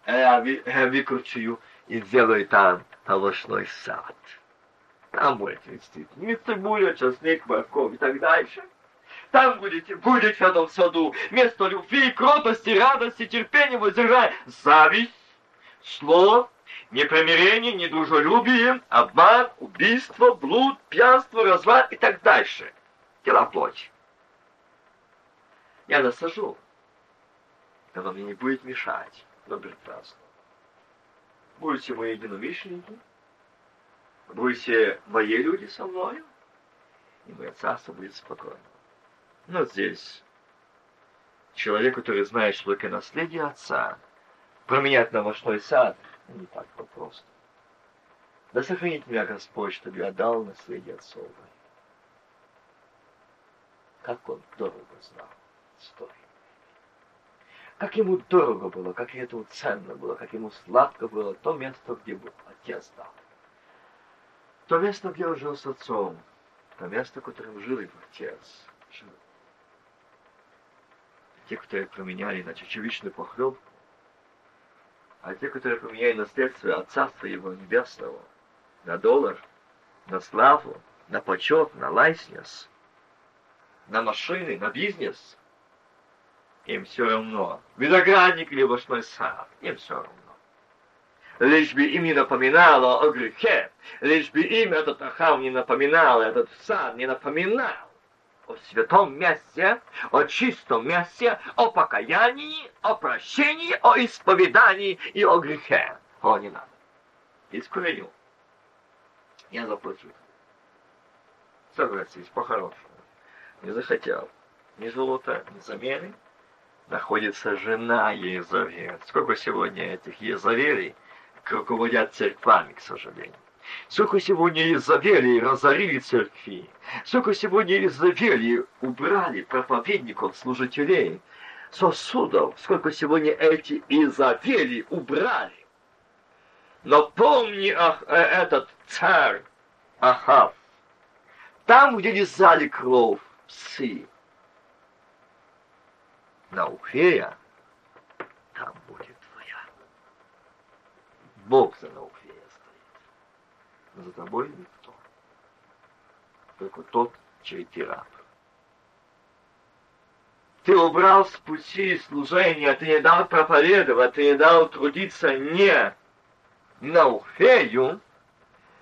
Я, я выкручу и сделаю там овощной сад. Там будет растить не цибуля, чеснок, морковь и так дальше. Там будете, будет в этом саду место любви, кротости, радости, терпения, воздержания, зависть, слово, непримирение, недружелюбие, обман, убийство, блуд, пьянство, разврат и так дальше. Дела плоти. Я насажу, но мне не будет мешать, но прекрасно. Будете мои единомышленники, будете мои люди со мною, и мое царство будет спокойно. Но здесь человек, который знает, что только наследие отца, променять на овощной сад, не так просто. Да сохранит меня Господь, чтобы я дал наследие отцовое. Как он дорого знал историю. Как ему дорого было, как ему ценно было, как ему сладко было то место, где был отец дал. То место, где он жил с отцом, то место, в котором жил его отец. Жил. Те, которые променяли на чечевичную похлебку, а те, которые поменяли наследство от Царства Его Небесного на доллар, на славу, на почет, на лайснес, на машины, на бизнес, им все равно. Виноградник или овощной сад, им все равно. Лишь бы им не напоминало о грехе, лишь бы им этот ахав не напоминал, этот сад не напоминал о святом месте, о чистом месте, о покаянии, о прощении, о исповедании и о грехе. О, не надо. Искореню. Я заплачу. Согласись, по-хорошему. Не захотел. Ни золота, ни замены. Находится жена Езавель. Сколько сегодня этих Езавелей руководят церквами, к сожалению. Сколько сегодня Изавели разорили церкви, сколько сегодня Изавели убрали проповедников, служителей, сосудов, сколько сегодня эти Изавели убрали. Но помни ах, э, этот царь Ахав, там, где лизали кровь псы, на Уфея, там будет твоя. Бог за Науфея за тобой никто. Только тот, чей ты раб. Ты убрал с пути служения, ты не дал проповедовать, ты не дал трудиться не Науфею,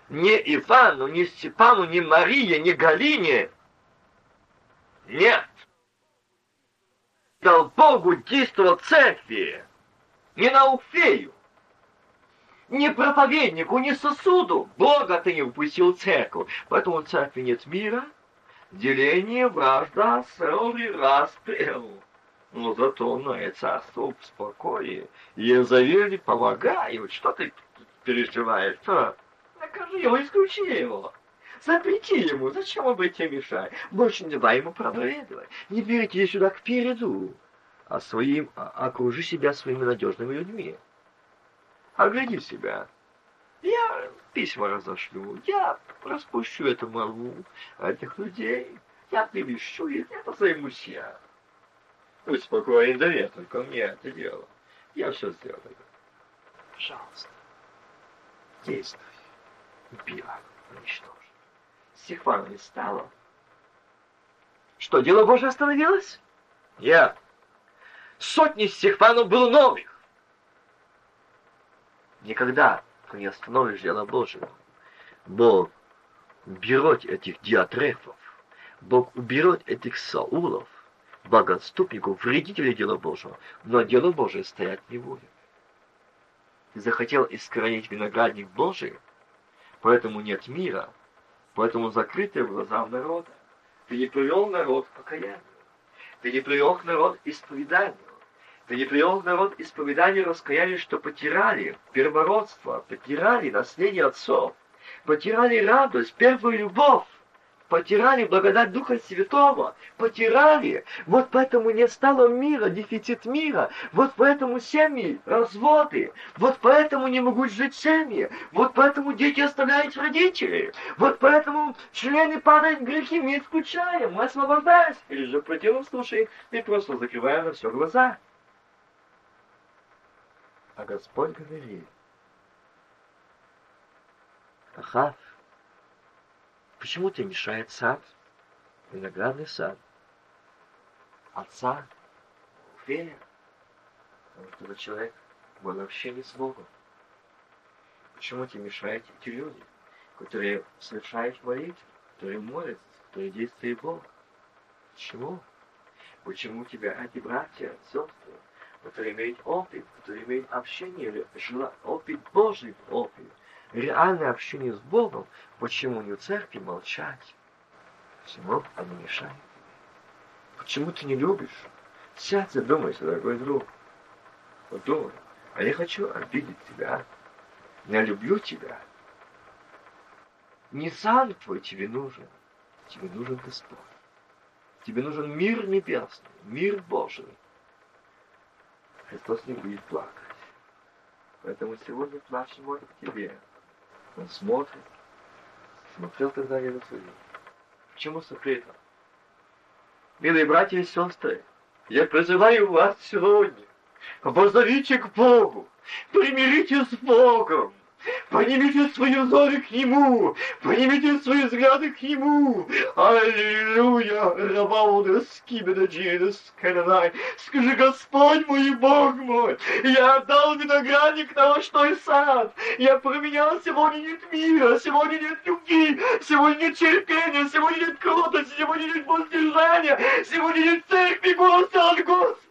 не Ивану, не Степану, не Марии, не Галине. Нет. Дал Богу действовать церкви, не Науфею ни проповеднику, ни сосуду. Бога ты не упустил церковь. Поэтому церкви нет мира, деления, вражда, ссоры, расстрел. Но зато на царство в спокое. Езавели помогают. Что ты переживаешь? Что? Накажи его, исключи его. Запрети ему, зачем он бы тебе мешать? Больше не дай ему проповедовать. Не берите сюда к переду, а своим, а, окружи себя своими надежными людьми. Огляди себя. Я письма разошлю, я распущу эту молву этих людей, я привещу их, это займусь я. Будь спокоен, доверь только мне это дело. Я все сделаю. Пожалуйста, действуй. Убила, уничтожь. Стихвана не стало. Что, дело Божие остановилось? Нет. Сотни стихванов было новых. Никогда ты не остановишь дело Божьего. Бог берет этих диатрефов, Бог уберет этих Саулов, богоотступников, вредителей дела Божьего, но дело Божие стоять не будет. Ты захотел искоренить виноградник Божий, поэтому нет мира, поэтому закрытые глаза народа. Ты не привел народ к покаянию, ты не привел народ к исповеданию, ты не привел народ исповедания и раскаяния, что потеряли первородство, потеряли наследие отцов, потеряли радость, первую любовь, потеряли благодать Духа Святого, потеряли. Вот поэтому не стало мира, дефицит мира. Вот поэтому семьи, разводы. Вот поэтому не могут жить семьи. Вот поэтому дети оставляют родителей. Вот поэтому члены падают в грехи, мы исключаем, мы освобождаемся. Или же в противном случае мы просто закрываем на все глаза. А Господь говорит, Ахав, почему тебе мешает сад, виноградный сад? отца, вере, потому что этот человек был вообще не с Богом. Почему тебе мешают эти люди, которые совершают молитву, которые молятся, которые действуют Бог? Почему? Почему тебя эти братья, сестры, которые имеют опыт, которые имеют общение, опыт Божий опыт, реальное общение с Богом, почему не в церкви молчать? Почему они мешают? Почему ты не любишь? Сядь задумайся, дорогой друг. Подумай, а я хочу обидеть тебя. Я люблю тебя. Не сам твой тебе нужен. Тебе нужен Господь. Тебе нужен мир небесный, мир Божий. Христос не будет плакать. Поэтому сегодня плачь может тебе. Он смотрит. Смотрел тогда Иерусалим. Почему сокрыто? Милые братья и сестры, я призываю вас сегодня, воззовите к Богу, примиритесь с Богом, Поднимите свои взоры к Нему! Поднимите свои взгляды к Нему! Аллилуйя! Рабауда скибеда джидас кананай! Скажи, Господь мой и Бог мой! Я отдал виноградник на овощной сад! Я променял сегодня нет мира, сегодня нет любви, сегодня нет терпения, сегодня нет кротости, сегодня нет воздержания, сегодня нет церкви голоса от!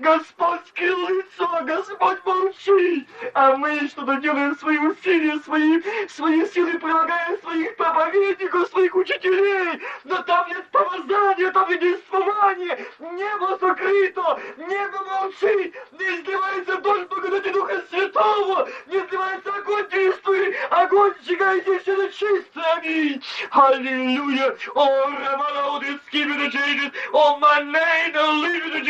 Господь скрыл лицо, Господь молчит! А мы что-то делаем свои усилия, свои, свои силы прилагаем своих проповедников, своих учителей, но там нет помазания, там нет действования, небо закрыто, небо молчит, не изливается дождь благодати Духа Святого, не изливается огонь действует, огонь сжигает еще на чистый, аминь. Аллилуйя, о, Раманаудис, Кибида о, Манейна, Ливида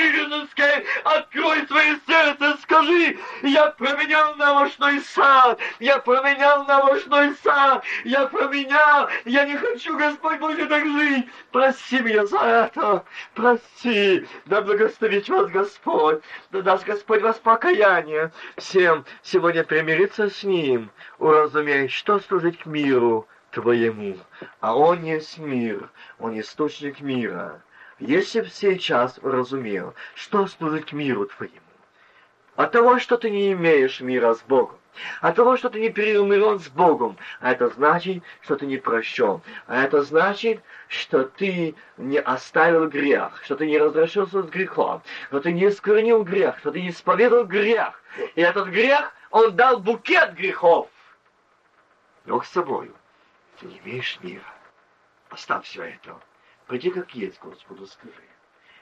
Джидис, открой свое сердце, скажи, я променял на овощной сад, я променял на овощной сад, я променял, я не хочу, Господь, больше так жить. Прости меня за это, прости, да благословить вас Господь, да даст Господь вас покаяние. Всем сегодня примириться с Ним, уразуметь, что служить к миру Твоему. А Он есть мир, Он источник мира. Если бы сейчас уразумел, что служить к миру Твоему, от того, что ты не имеешь мира с Богом, от того, что ты не переумерен с Богом, а это значит, что ты не прощен. А это значит, что ты не оставил грех, что ты не разрешился с грехом, что ты не искоренил грех, что ты не исповедовал грех. И этот грех, он дал букет грехов. Но с собою ты не имеешь мира. Оставь все это. Приди как есть, Господу, скажи.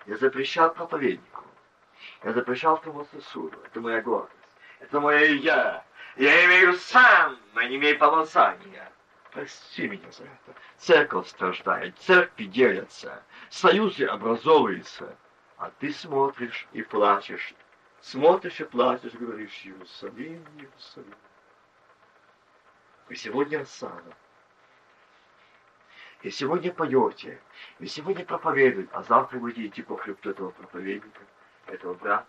Я запрещал проповеднику. Я запрещал тому сосуду. Это моя гордость. Это мое я. Я имею сам, но не имею помазания. Прости меня за это. Церковь страждает, церкви делятся, союзы образовываются. А ты смотришь и плачешь. Смотришь и плачешь, говоришь, Иерусалим, Иерусалим. И сегодня осада. И сегодня поете, и сегодня проповедуют, а завтра вы идите по хребту этого проповедника, этого брата.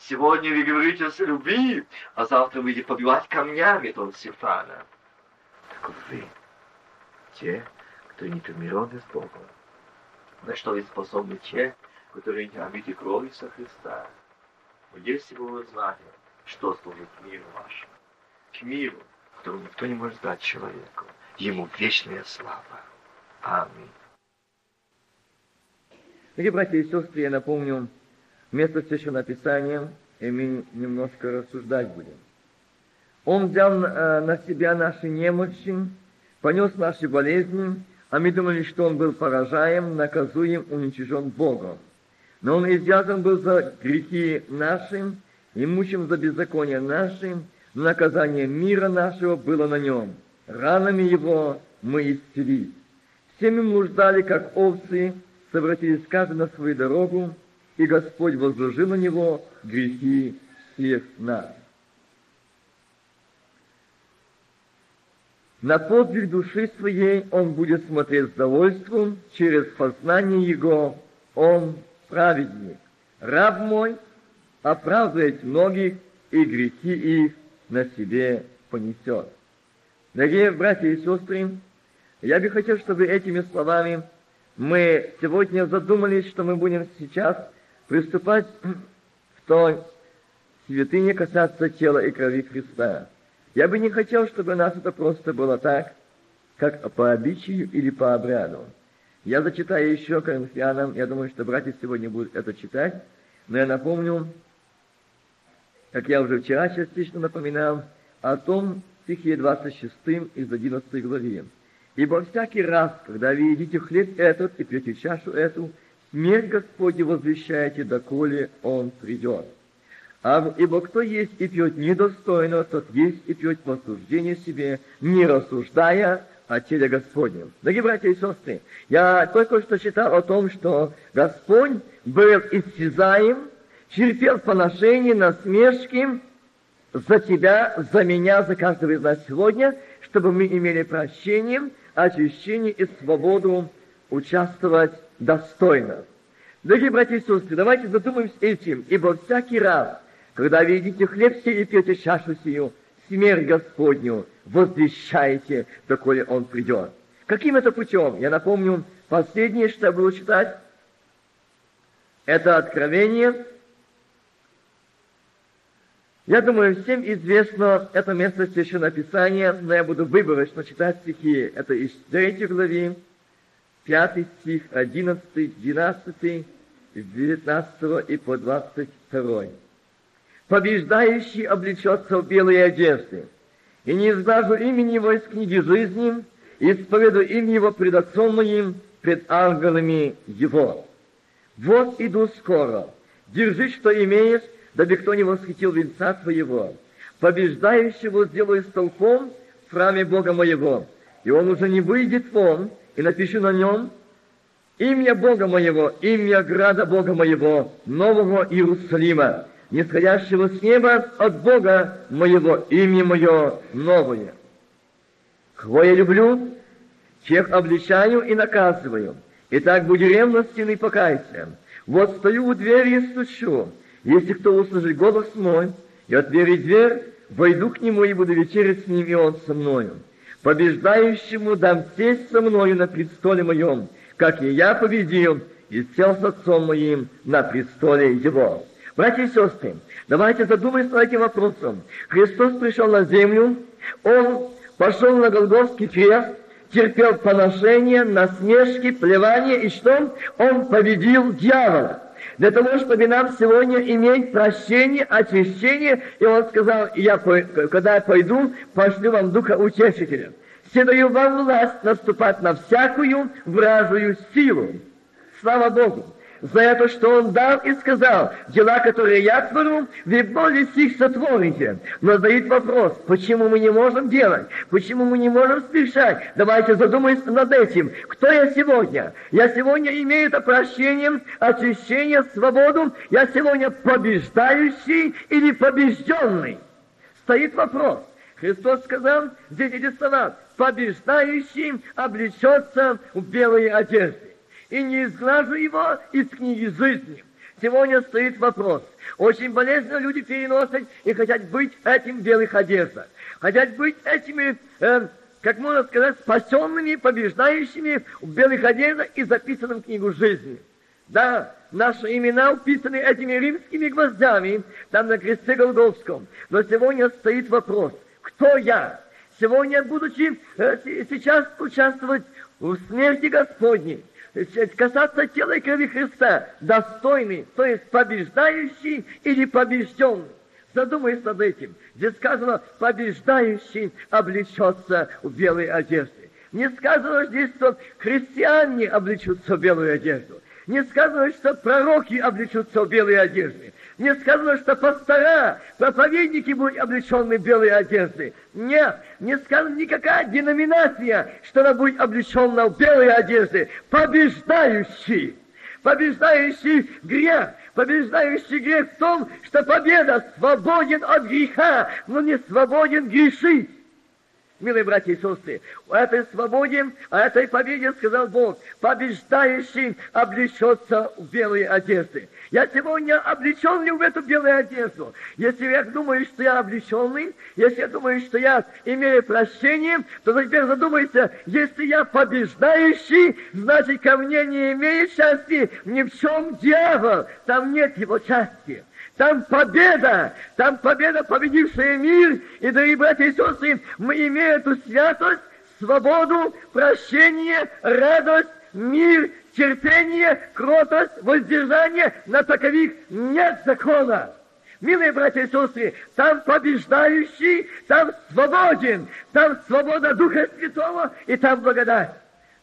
Сегодня вы говорите о любви, а завтра вы идете побивать камнями этого Стефана. Так вот вы, те, кто не примирены с Богом. На что вы способны те, которые не обиты крови со Христа. Но если бы вы знали, что служит миру вашему, к миру, которого никто не может дать человеку, ему вечная слава. Аминь. Дорогие братья и сестры, я напомню, место Священного Писания, и мы немножко рассуждать будем. Он взял э, на себя наши немощи, понес наши болезни, а мы думали, что он был поражаем, наказуем, уничижен Богом. Но он изъязан был за грехи наши, и мучим за беззаконие наши, наказание мира нашего было на нем. Ранами его мы исцелились. Все мы блуждали, как овцы, совратились каждый на свою дорогу, и Господь возложил на него грехи всех нас. На подвиг души своей он будет смотреть с довольством, через познание его он праведник. Раб мой оправдывает многих, и грехи их на себе понесет. Дорогие братья и сестры, я бы хотел, чтобы этими словами мы сегодня задумались, что мы будем сейчас приступать в той святыне касаться тела и крови Христа. Я бы не хотел, чтобы у нас это просто было так, как по обычаю или по обряду. Я зачитаю еще Коринфянам, я думаю, что братья сегодня будут это читать, но я напомню, как я уже вчера частично напоминал, о том стихе 26 из 11 главе. «Ибо всякий раз, когда вы едите хлеб этот и пьете чашу эту, смерть Господня возвещаете, доколе Он придет. А, ибо кто есть и пьет недостойно, тот есть и пьет в осуждение себе, не рассуждая о теле Господнем. Дорогие братья и сестры, я только что читал о том, что Господь был исчезаем, терпел поношение, насмешки за тебя, за меня, за каждого из нас сегодня, чтобы мы имели прощение, очищение и свободу участвовать достойно. Дорогие братья и сестры, давайте задумаемся этим, ибо всякий раз, когда видите хлеб сей и пьете чашу сию, смерть Господню возвещаете, доколе Он придет. Каким это путем? Я напомню, последнее, что я буду читать, это откровение. Я думаю, всем известно это место Священного Писания, но я буду выборочно читать стихи. Это из 3 главы, 5 стих, 11, 12, 19 и по 22 побеждающий облечется в белые одежды. И не изглажу имени его из книги жизни, и исповедую имя его пред Отцом моим, пред ангелами его. Вот иду скоро, держи, что имеешь, дабы кто не восхитил венца твоего. Побеждающего сделаю столпом в храме Бога моего, и он уже не выйдет вон, и напишу на нем имя Бога моего, имя града Бога моего, нового Иерусалима, нисходящего с неба от Бога моего, имя мое новое. Кого я люблю, тех обличаю и наказываю. Итак, будь ревностен и покайся. Вот стою у двери и стучу. Если кто услышит голос мой, и отверит дверь, войду к нему и буду вечерить с ним, и он со мною. Побеждающему дам сесть со мною на престоле моем, как и я победил, и сел с отцом моим на престоле его. Братья и сестры, давайте задумаемся над этим вопросом. Христос пришел на землю, Он пошел на Голгофский крест, терпел поношение, насмешки, плевание, и что? Он победил дьявола. Для того, чтобы нам сегодня иметь прощение, очищение, и Он сказал, я, когда я пойду, пошлю вам Духа Утешителя. Все даю вам власть наступать на всякую вражую силу. Слава Богу! За это, что Он дал и сказал, дела, которые я творю, вы более сих сотворите. Но стоит вопрос, почему мы не можем делать, почему мы не можем спешать. Давайте задумаемся над этим. Кто я сегодня? Я сегодня имею это прощение, очищение, свободу. Я сегодня побеждающий или побежденный? Стоит вопрос. Христос сказал, здесь эти слова, побеждающий облечется в белые одежды и не изглажу его из книги жизни. Сегодня стоит вопрос. Очень болезненно люди переносят и хотят быть этим белых одеждах. Хотят быть этими, э, как можно сказать, спасенными, побеждающими в белых одеждах и записанным в книгу жизни. Да, наши имена уписаны этими римскими гвоздями, там на кресте Голговском. Но сегодня стоит вопрос, кто я? Сегодня, будучи э, сейчас участвовать в смерти Господней, касаться тела и крови Христа, достойный, то есть побеждающий или побежденный. Задумайся над этим. Здесь сказано, побеждающий облечется в белые одежды. Не сказано здесь, что христиане облечутся в белую одежду. Не сказано, что пророки облечутся в белые одежды. Не сказано, что пастора, проповедники будут облечены в белые одежды. Нет, не сказано никакая деноминация, что она будет облечена в белые одежды. Побеждающий, побеждающий грех, побеждающий грех в том, что победа свободен от греха, но не свободен грешить. Милые братья и сестры, о этой свободе, о этой победе сказал Бог, побеждающий облечется в белые одежды. Я сегодня облечен ли в эту белую одежду? Если я думаю, что я облеченный, если я думаю, что я имею прощение, то теперь задумайся, если я побеждающий, значит, ко мне не имеет части ни в чем дьявол, там нет его части. Там победа, там победа, победившая мир. И, дорогие братья и сестры, мы имеем эту святость, свободу, прощение, радость, мир, терпение, кротость, воздержание, на таковых нет закона. Милые братья и сестры, там побеждающий, там свободен, там свобода Духа Святого, и там благодать.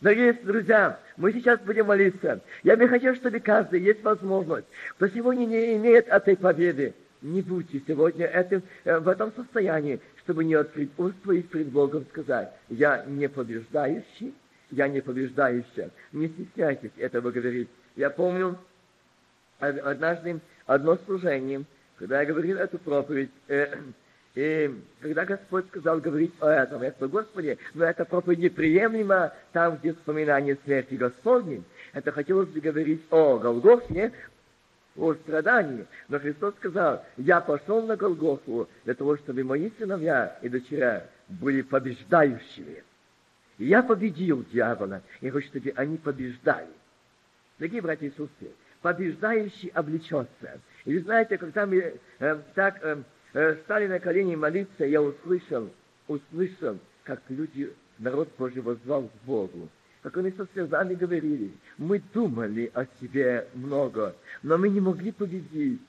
Дорогие друзья, мы сейчас будем молиться. Я бы хотел, чтобы каждый, есть возможность, кто сегодня не имеет этой победы, не будьте сегодня этим, э, в этом состоянии, чтобы не открыть уст своих пред Богом сказать, я не побеждающий, я не побеждающая. Не стесняйтесь этого говорить. Я помню однажды одно служение, когда я говорил эту проповедь, э, и когда Господь сказал говорить о этом, я сказал, Господи, но эта проповедь неприемлема там, где вспоминание смерти Господней. Это хотелось бы говорить о Голгофе, о страдании. Но Христос сказал, я пошел на Голгофу для того, чтобы мои сыновья и дочеря были побеждающими. И я победил дьявола. Я хочу, чтобы они побеждали. Дорогие братья и сестры, побеждающий облечется. И вы знаете, когда мы э, так э, стали на колени молиться, я услышал, услышал, как люди, народ Божий возвал к Богу. Как они со слезами говорили, мы думали о себе много, но мы не могли победить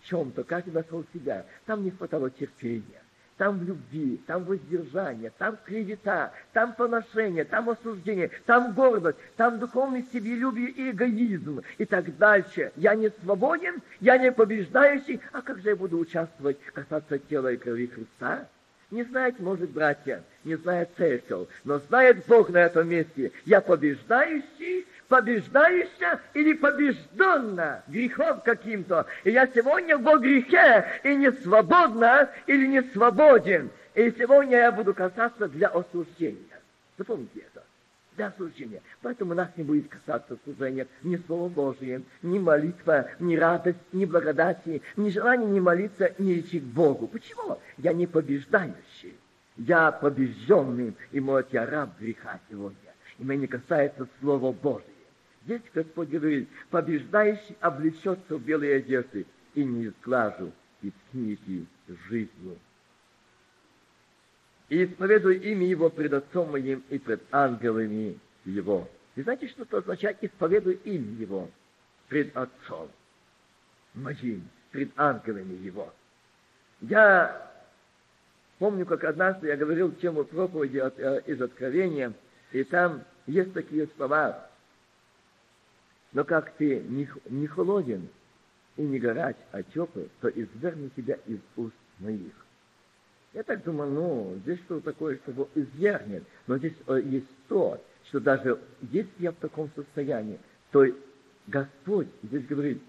в чем-то, каждый нашел себя. Там не хватало терпения там в любви, там воздержание, там клевета, там поношение, там осуждение, там гордость, там духовное себелюбие и эгоизм и так дальше. Я не свободен, я не побеждающий, а как же я буду участвовать, касаться тела и крови Христа? Не знает, может, братья, не знает церковь, но знает Бог на этом месте. Я побеждающий, побеждающая или побежденна грехом каким-то. И я сегодня во грехе и не свободна или не свободен. И сегодня я буду касаться для осуждения. Запомните это. Для осуждения. Поэтому нас не будет касаться служения ни Слово Божие, ни молитва, ни радость, ни благодати, ни желание не молиться, ни идти к Богу. Почему? Я не побеждающий. Я побежденный, и мой я раб греха сегодня. И меня не касается Слова Божия. Здесь Господь говорит, побеждающий облечется в белые одежды и не изглажу из книги жизни. И исповедую имя Его пред Отцом моим и пред ангелами Его. Вы знаете, что это означает исповедую имя Его пред Отцом моим, пред ангелами Его. Я помню, как однажды я говорил тему проповеди э, из Откровения, и там есть такие слова, но как ты не, не холоден и не горяч, а теплый, то изверну тебя из уст моих. Я так думаю, ну, здесь что такое, что его извернет. Но здесь э, есть то, что даже если я в таком состоянии, то Господь здесь говорит,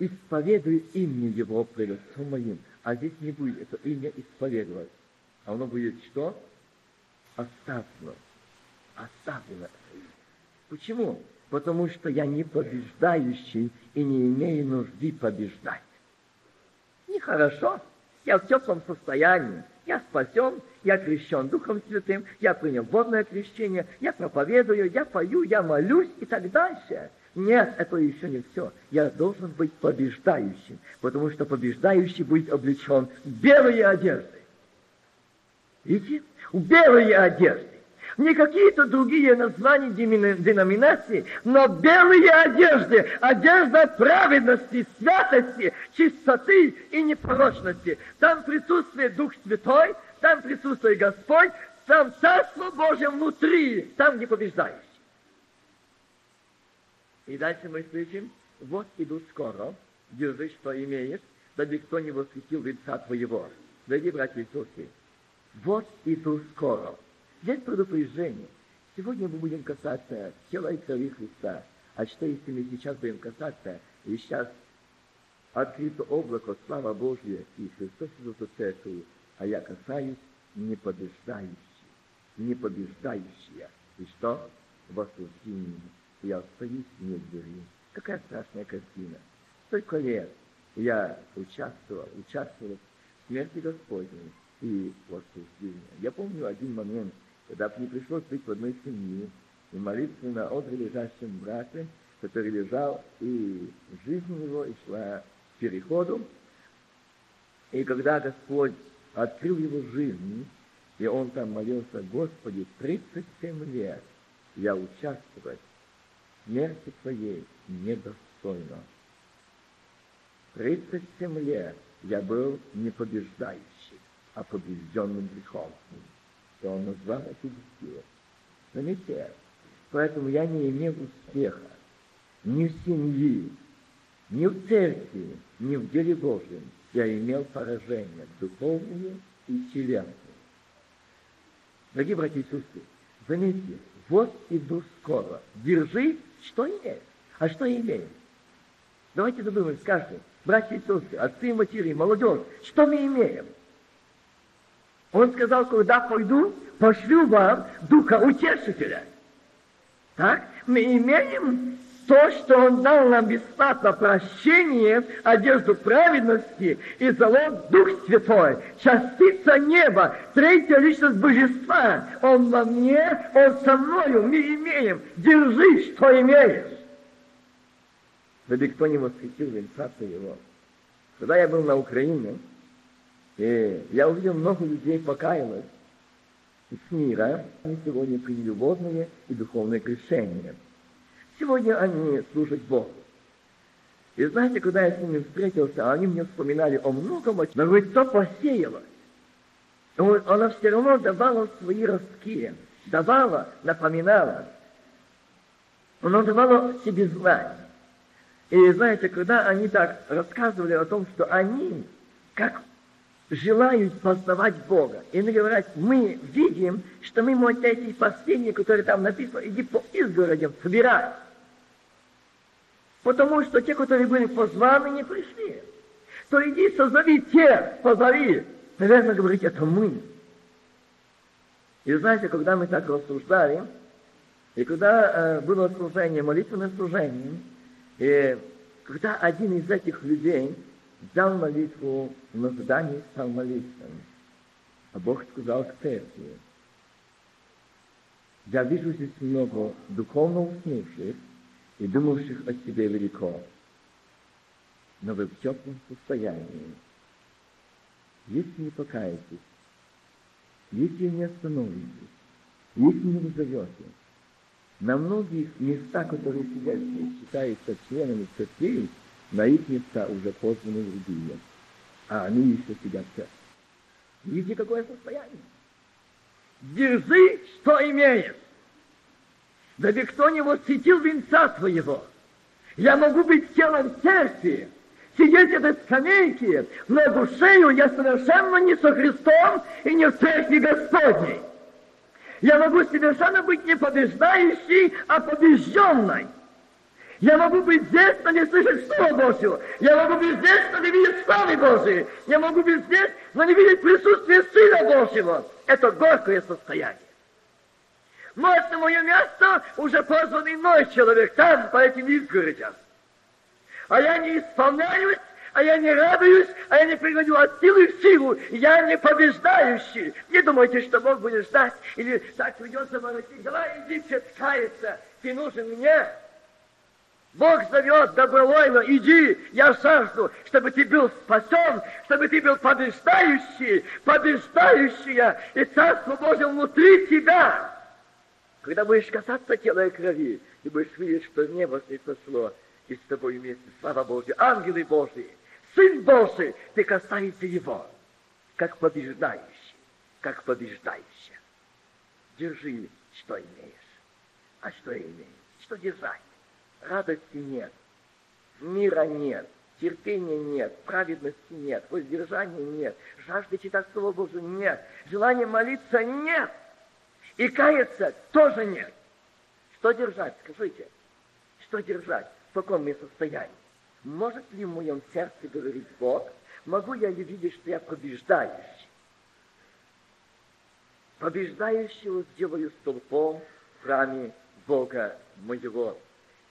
исповедуй имя Его пред Отцом моим. А здесь не будет это имя исповедовать. А оно будет что? Оставлено. Оставлено. Почему? Потому что я не побеждающий и не имею нужды побеждать. Нехорошо, я в теплом состоянии, я спасен, я крещен Духом Святым, я принял водное крещение, я проповедую, я пою, я молюсь и так дальше. Нет, это еще не все. Я должен быть побеждающим, потому что побеждающий будет облечен в белые. Видите? В белые одежды не какие-то другие названия деноминации, но белые одежды, одежда праведности, святости, чистоты и непорочности. Там присутствует Дух Святой, там присутствует Господь, там Царство Божье внутри, там не побеждаешь. И дальше мы слышим, вот иду скоро, держи, что имеешь, дабы кто не восхитил лица твоего. Дорогие братья и сестры, вот иду скоро. Здесь предупреждение. Сегодня мы будем касаться тела и крови Христа. А что, если мы сейчас будем касаться, и сейчас открыто облако, слава Божья, и Христос идет в церковь, а я касаюсь непобеждающий. непобеждающая. И что? В осуждении. Я остаюсь двери. Какая страшная картина. Столько лет я участвовал, участвовал в смерти Господней и в осуждении. Я помню один момент, когда мне пришлось быть в одной семье и молиться на лежащем брате, который лежал, и жизнь его и шла к переходу. И когда Господь открыл его жизнь, и он там молился, Господи, 37 лет я участвовать в смерти Твоей недостойно. 37 лет я был не побеждающий, а побежденным грехом. И он назвал эти силы. Заметьте, поэтому я не имел успеха ни в семье, ни в церкви, ни в деле Божьем. Я имел поражение духовное и телесное. Дорогие братья и сестры, заметьте, вот иду скоро. Держи, что имеешь. А что имеем? Давайте задумаемся, скажем, братья и сестры, отцы и матери, молодежь, что мы имеем? Он сказал, когда пойду, пошлю вам Духа Утешителя. Так? Мы имеем то, что Он дал нам бесплатно прощение, одежду праведности и залог Дух Святой, частица неба, третья личность Божества. Он во мне, Он со мною, мы имеем. Держи, что имеешь. Чтобы кто не восхитил венца его. Когда я был на Украине, и я увидел много людей покаялось с мира. Они сегодня приняли водное и духовное крещение – Сегодня они служат Богу. И знаете, когда я с ними встретился, они мне вспоминали о многом, но говорит, то посеялось. Она все равно давала свои ростки, давала, напоминала. Она давала себе знать. И знаете, когда они так рассказывали о том, что они, как желают познавать Бога. И они говорят, мы видим, что мы можем эти последние, которые там написано, иди по изгородям собирать. Потому что те, которые были позваны, не пришли. То иди созови тех, позови. Наверное, говорить, это мы. И знаете, когда мы так рассуждали, и когда э, было служение, молитвенное служение, и когда один из этих людей взял молитву на задание стал молиться, а Бог сказал к церкви, я вижу здесь много духовно уснувших, и думавших о себе велико. Но вы в теплом состоянии. Если не покаетесь, если не остановитесь, если не назовете, на многих местах, которые сидят здесь, считаются членами церквей, на их места уже позваны другие, а они еще сидят в церкви. Видите, какое состояние? Держи, что имеешь. Да ведь кто не восхитил венца своего? Я могу быть телом церкви, сидеть в этой скамейке, но душею я совершенно не со Христом и не в церкви Господней. Я могу совершенно быть не побеждающей, а побежденной. Я могу быть здесь, но не слышать Слова Божьего. Я могу быть здесь, но не видеть славы Божьей. Я могу быть здесь, но не видеть присутствие Сына Божьего. Это горькое состояние. Может, на мое место уже позван иной человек там, по этим изгородям. А я не исполняюсь, а я не радуюсь, а я не приходю от силы в силу, я не побеждающий. Не думайте, что Бог будет ждать, или так придется воротить. Давай иди все ты нужен мне. Бог зовет добровольно, иди, я жажду, чтобы ты был спасен, чтобы ты был побеждающий, побеждающая, и Царство Божье внутри тебя. Когда будешь касаться тела и крови, ты будешь видеть, что небо сошло, и с тобой вместе слава Божья, ангелы Божьи, Сын Божий, ты касаешься Его, как побеждающий, как побеждающий. Держи, что имеешь. А что имеешь? Что держать? Радости нет, мира нет, терпения нет, праведности нет, воздержания нет, жажды читать Слово Божие нет, желания молиться нет – и каяться тоже нет. Что держать, скажите? Что держать? В каком я состоянии? Может ли в моем сердце говорить Бог? Могу я ли видеть, что я побеждающий? побеждающего сделаю столпом в храме Бога моего.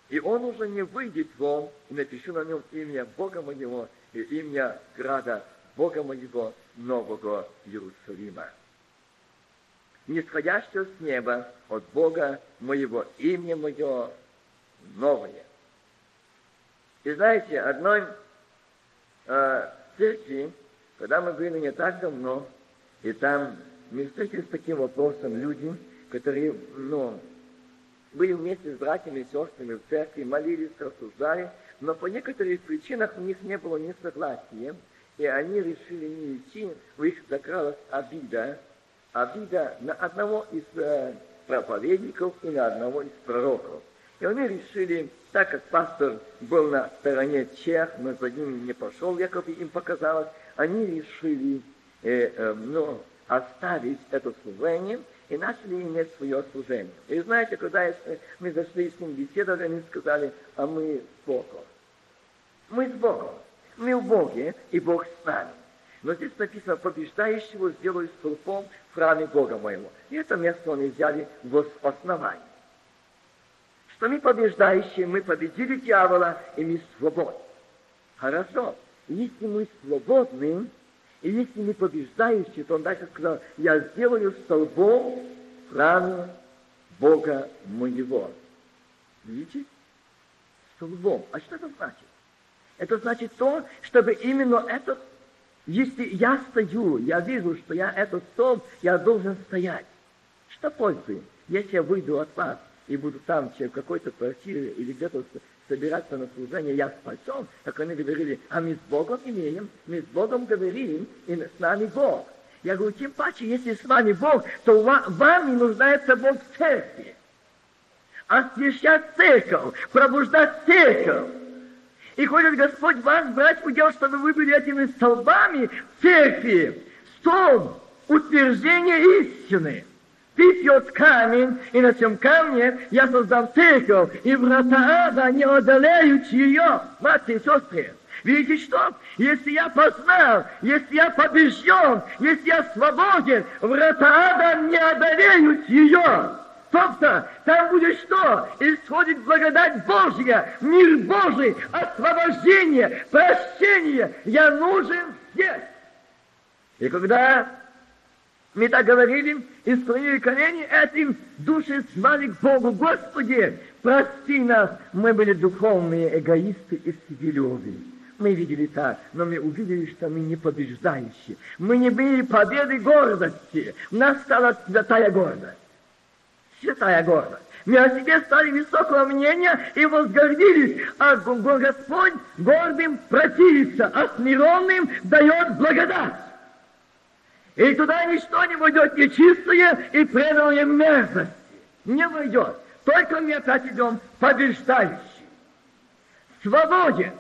И он уже не выйдет вон, и напишу на нем имя Бога моего и имя града Бога моего, нового Иерусалима. Нисходящего с неба от Бога моего, имя мое новое. И знаете, одной э, церкви, когда мы были не так давно, и там мы встретились с таким вопросом люди, которые, ну, были вместе с братьями и сестрами в церкви, молились, рассуждали, но по некоторых причинах у них не было несогласия, и они решили не идти, в их закралась обида, обида на одного из э, проповедников и на одного из пророков. И они решили, так как пастор был на стороне чех, но за ним не пошел, якобы им показалось, они решили э, э, ну, оставить это служение и начали иметь свое служение. И знаете, когда мы зашли с ним беседовали, они сказали, а мы с Богом. Мы с Богом. Мы в Боге, и Бог с нами. Но здесь написано, побеждающего сделаю столпом в храме Бога моего. И это место они взяли в основании. Что мы побеждающие, мы победили дьявола, и мы свободны. Хорошо. Если мы свободны, и если мы побеждающие, то он дальше сказал, я сделаю столбом в храме Бога моего. Видите? Столбом. А что это значит? Это значит то, чтобы именно этот, если я стою, я вижу, что я этот столб, я должен стоять. Что пользы, если я выйду от вас и буду там, в какой-то квартире или где-то собираться на служение, я спасен, как они говорили, а мы с Богом имеем, мы с Богом говорим, и с нами Бог. Я говорю, тем паче, если с вами Бог, то вам не нуждается Бог в церкви. Освящать церковь, пробуждать церковь. И хочет Господь вас брать в удел, чтобы вы были этими столбами в церкви. Столб утверждения истины. Пипьет камень, и на всем камне я создам церковь, и врата ада не одолеют ее. Братья и сестры, видите что? Если я познал, если я побежден, если я свободен, врата ада не одолеют ее. Тобто, там будет что? Исходит благодать Божья, мир Божий, освобождение, прощение. Я нужен здесь. И когда мы так говорили и склонили колени, этим души звали к Богу, Господи, прости нас, мы были духовные эгоисты и себелюбие. Мы видели так, но мы увидели, что мы не побеждающие. Мы не были победы гордости. У нас стала святая гордость. Святая гордость. Мы о себе стали высокого мнения и возгордились, а Господь гордым противится, а смиренным дает благодать. И туда ничто не войдет нечистое и преданное мерзости. Не войдет. Только мы опять идем побеждающий. Свободен.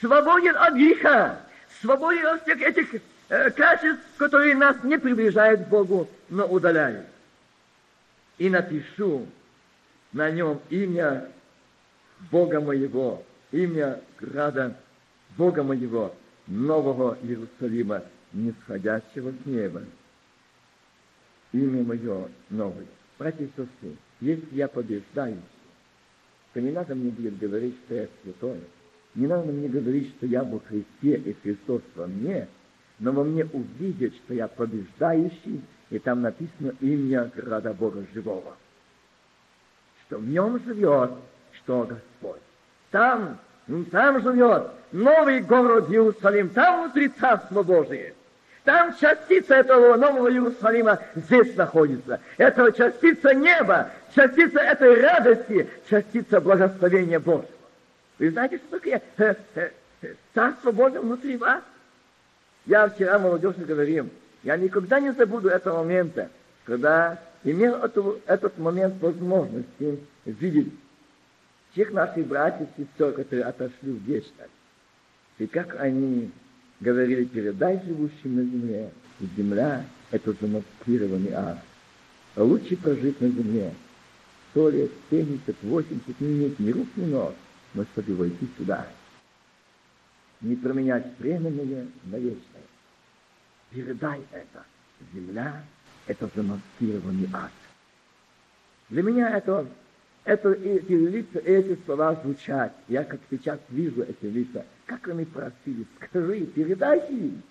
Свободен от греха. Свободен от всех этих э, качеств, которые нас не приближают к Богу, но удаляют. И напишу на нем имя Бога моего, имя града Бога моего, Нового Иерусалима, нисходящего с неба. Имя мое новое. Братья и сестры, если я побеждаю, то не надо мне будет говорить, что я святой. Не надо мне говорить, что я во Христе и Христос во мне, но во мне увидеть, что я побеждающий, и там написано имя града Бога живого. Что в нем живет, что Господь. Там, там живет новый город Иерусалим, там внутри Царство Божие. Там частица этого Нового Иерусалима здесь находится. Это частица неба, частица этой радости, частица благословения Божьего. Вы знаете, что такое э, э, э, Царство Божье внутри вас? Я вчера молодежи говорил, я никогда не забуду этого момента, когда имел эту, этот момент возможности видеть всех наших братьев и сестер, которые отошли в вечность. И как они говорили, передай живущим на земле. И земля – это замаскированный ад. А лучше прожить на земле сто лет, 70, 80, не иметь ни рук, ни ног, но чтобы войти сюда. Не променять временное на вечное. Передай это. Земля это замаскированный ад. Для меня это, это эти лица, эти слова звучат. Я как сейчас вижу эти лица. Как они просили, скажи, передайте им.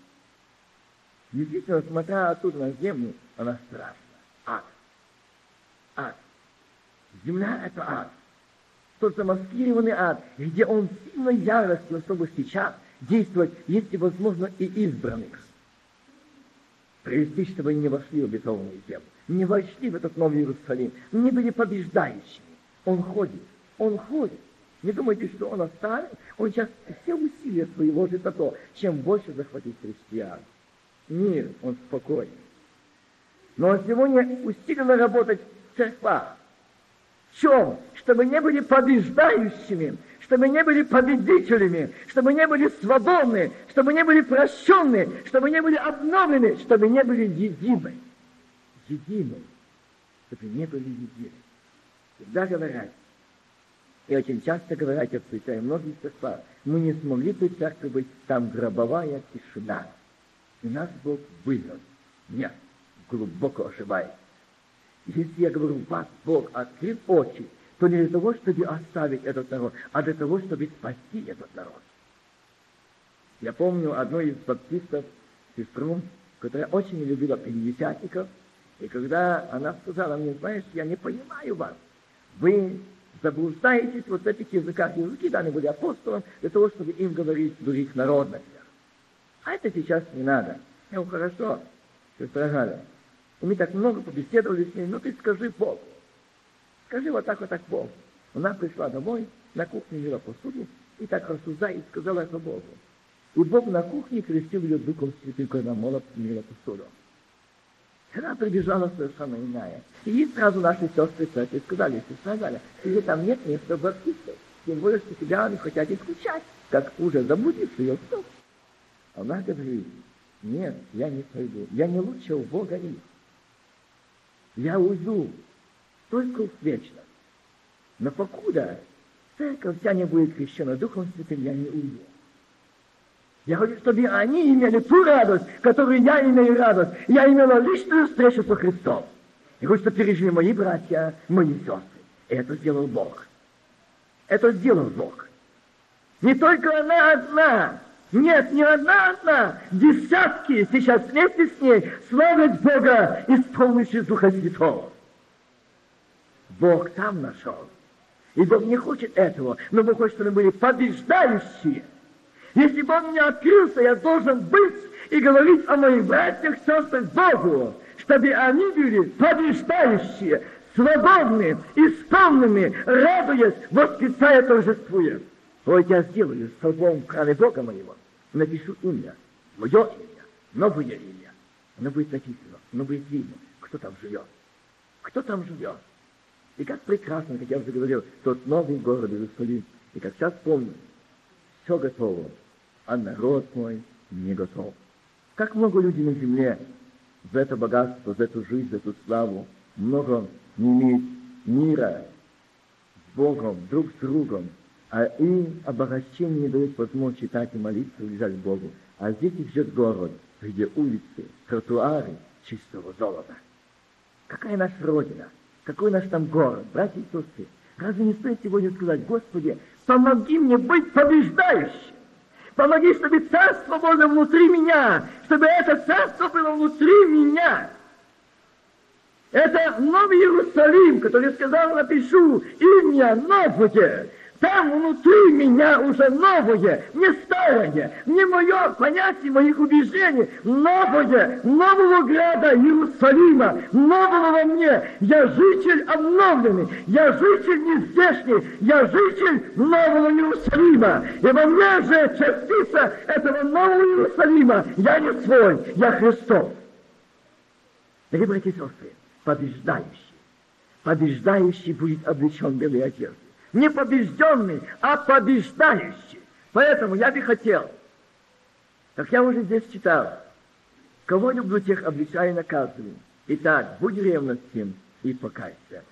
Действительно, смотря оттуда на землю, она страшна. Ад. Ад. Земля — это ад. Тот замаскированный ад, где он сильной яростью, чтобы сейчас действовать, если возможно, и избранных. Привести, чтобы они не вошли в обетованную землю, не вошли в этот новый Иерусалим, не были побеждающими. Он ходит, он ходит. Не думайте, что он оставит. Он сейчас все усилия свои ложит на то, чем больше захватить христиан. Мир, он спокоен. Но сегодня усиленно работать в церквах. В чем? Чтобы не были побеждающими, чтобы не были победителями, чтобы не были свободны, чтобы не были прощенны, чтобы не были обновлены, чтобы не были едины. Едины. Чтобы не были едины. Всегда говорят, и очень часто говорят отцы, и многие церква, мы не смогли быть, там гробовая тишина. И нас Бог вывел. Нет, глубоко ошибается. Если я говорю, вас Бог открыл очи, то не для того, чтобы оставить этот народ, а для того, чтобы спасти этот народ. Я помню одну из баптистов, сестру, которая очень любила пятидесятников, и когда она сказала мне, знаешь, я не понимаю вас, вы заблуждаетесь вот в этих языках. Языки даны были апостолам для того, чтобы им говорить в других народностях. А это сейчас не надо. Я говорю, хорошо, сестра Галя, и мы так много побеседовали с ней, ну ты скажи Богу. Скажи вот так, вот так Богу. Она пришла домой, на кухне мила посуду, и так рассуждая, и сказала это Богу. И Бог на кухне крестил ее Духом Святым, когда молот мила посуду. Она прибежала совершенно иная. И сразу наши сестры церкви сказали, сестра Галя, тебе там нет места баптистов, тем более, что тебя они хотят исключать, как уже забудешь ее вдруг. Она говорит, нет, я не пойду, я не лучше у Бога их я уйду только в вечность. Но покуда церковь вся не будет крещена Духом Святым, я не уйду. Я хочу, чтобы они имели ту радость, которую я имею радость. Я имела личную встречу со Христом. Я хочу, чтобы пережили мои братья, мои сестры. И это сделал Бог. Это сделал Бог. Не только она одна, нет, не одна одна, десятки сейчас вместе с ней славят Бога, исполнившись Духа Святого. Бог там нашел. И Бог не хочет этого, но Бог хочет, чтобы мы были побеждающие. Если Бог мне открылся, я должен быть и говорить о моих братьях, сестрах Богу, чтобы они были побеждающие, свободные, исполненные, радуясь, восклицая, торжествуя. Вот я сделаю столбом в храме Бога моего напишу имя, мое имя, новое имя. Оно будет написано, оно будет видно, кто там живет. Кто там живет. И как прекрасно, как я уже говорил, тот новый город Иерусалим. И как сейчас помню, все готово, а народ мой не готов. Как много людей на земле за это богатство, за эту жизнь, за эту славу, много не имеют мира с Богом, друг с другом, а им обогащение не дает возможность читать и молиться, лежать Богу. А здесь их ждет город, где улицы, тротуары чистого золота. Какая наша Родина? Какой наш там город? Братья и сестры, разве не стоит сегодня сказать, Господи, помоги мне быть побеждающим? Помоги, чтобы царство было внутри меня, чтобы это царство было внутри меня. Это новый Иерусалим, который сказал, напишу имя новое, там внутри меня уже новое, не старое, не мое понятие моих убеждений, новое, нового града Иерусалима, нового во мне. Я житель обновленный, я житель нездешний, я житель нового Иерусалима. И во мне же частица этого нового Иерусалима. Я не свой, я Христов. Дорогие братья и сестры, побеждающий, побеждающий будет облечен белой одеждой не побежденный, а побеждающий. Поэтому я бы хотел, как я уже здесь читал, кого люблю, тех обличаю и наказываю. Итак, будь ревностен и покайся.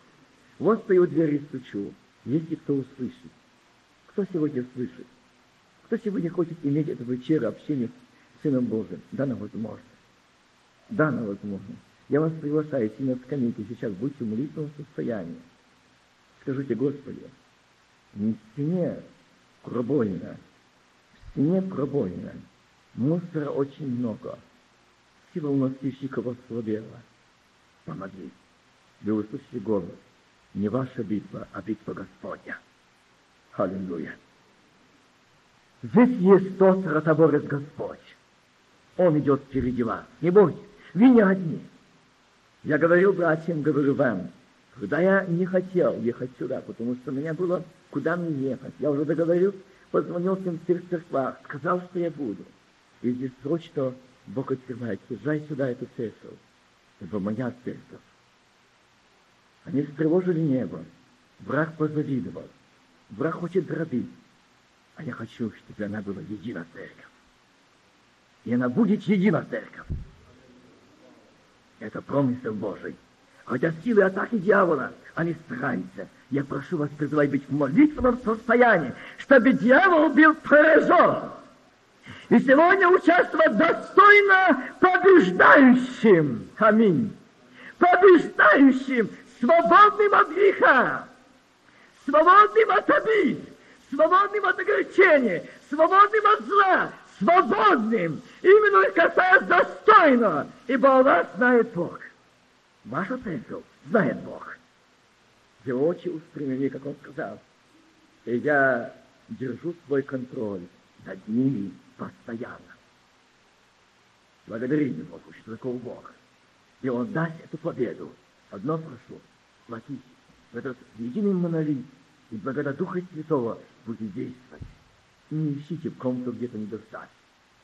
Вот стою у двери и стучу. Если кто услышит. Кто сегодня слышит? Кто сегодня хочет иметь это вечеру общение с Сыном Божьим? Дано возможно. Дано возможно. Я вас приглашаю идти на скамейке, сейчас будьте в молитвенном состоянии. Скажите, Господи, не в стене пробоина, в стене пробоина, мусора очень много, сила уносильщиков ослабела. Помоги. Вы услышите голос. Не ваша битва, а битва Господня. Аллилуйя. Здесь есть тот ротоборец Господь. Он идет впереди вас. Не бойтесь, вы не одни. Я говорил братьям, говорю вам, когда я не хотел ехать сюда, потому что у меня было куда мне ехать. Я уже договорил, позвонил всем в церквах, сказал, что я буду. И здесь срочно Бог открывает, езжай сюда, эту церковь. Это моя церковь. Они встревожили небо. Враг позавидовал. Враг хочет дробить. А я хочу, чтобы она была едина церковь. И она будет едина церковь. Это промысел Божий. Хотя силы атаки дьявола, они стараются. Я прошу вас призывать быть в молитвенном состоянии, чтобы дьявол был поражен. И сегодня участвовать достойно побеждающим. Аминь. Побеждающим, свободным от греха, свободным от обид, свободным от огорчения, свободным от зла, свободным, именно касаясь достойно, ибо у вас знает Бог. Ваша церковь знает Бог. Его очи устремлены, как он сказал. И я держу свой контроль над ними постоянно. Благодарите Богу, что такого Бога. И Он даст эту победу. Одно прошу, схватите в этот единый монолит, и благодаря Духа Святого будете действовать. Не ищите в ком-то где-то недостаток.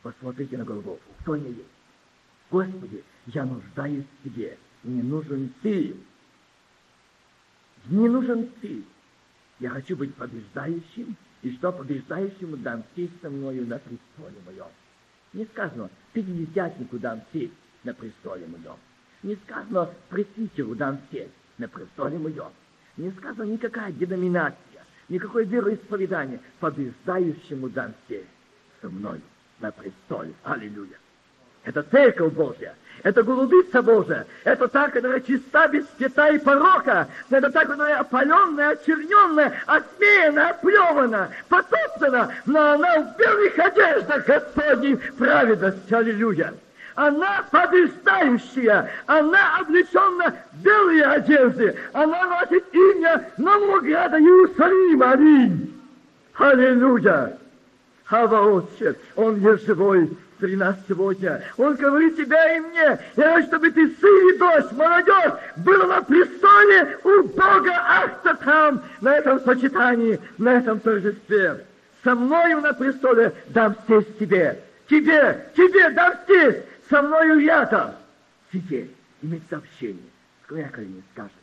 Посмотрите на Голгофу. Кто не есть? Господи, я нуждаюсь в Тебе. Мне нужен Ты. Мне нужен Ты. Я хочу быть побеждающим, и что побеждающему дам сесть со мною на престоле моем. Не сказано, пятидесятнику дам сесть на престоле моем. Не сказано, пресвитеру дам сесть на престоле моем. Не сказано никакая деноминация, никакое вероисповедание. Побеждающему дам сесть со мною на престоле. Аллилуйя. Это церковь Божья. Это голубица Божия. Это та, которая чиста, без света и порока. Это та, которая опаленная, очерненная, осмеяна, оплевана, потоптана. Но она в белых одеждах Господней праведности. Аллилуйя. Она побеждающая, она облечена в белые одежды, она носит имя нового града Иерусалима. Аминь. Аллилуйя. Хава Он есть живой, при нас сегодня. Он говорит тебя и мне. Я хочу, чтобы ты, сын и дочь, молодежь, был на престоле у Бога Ахта там, на этом сочетании, на этом торжестве. Со мною на престоле дам сесть тебе. Тебе, тебе дам сесть. Со мною рядом. Сидеть, иметь сообщение. С кряками, скажем ему.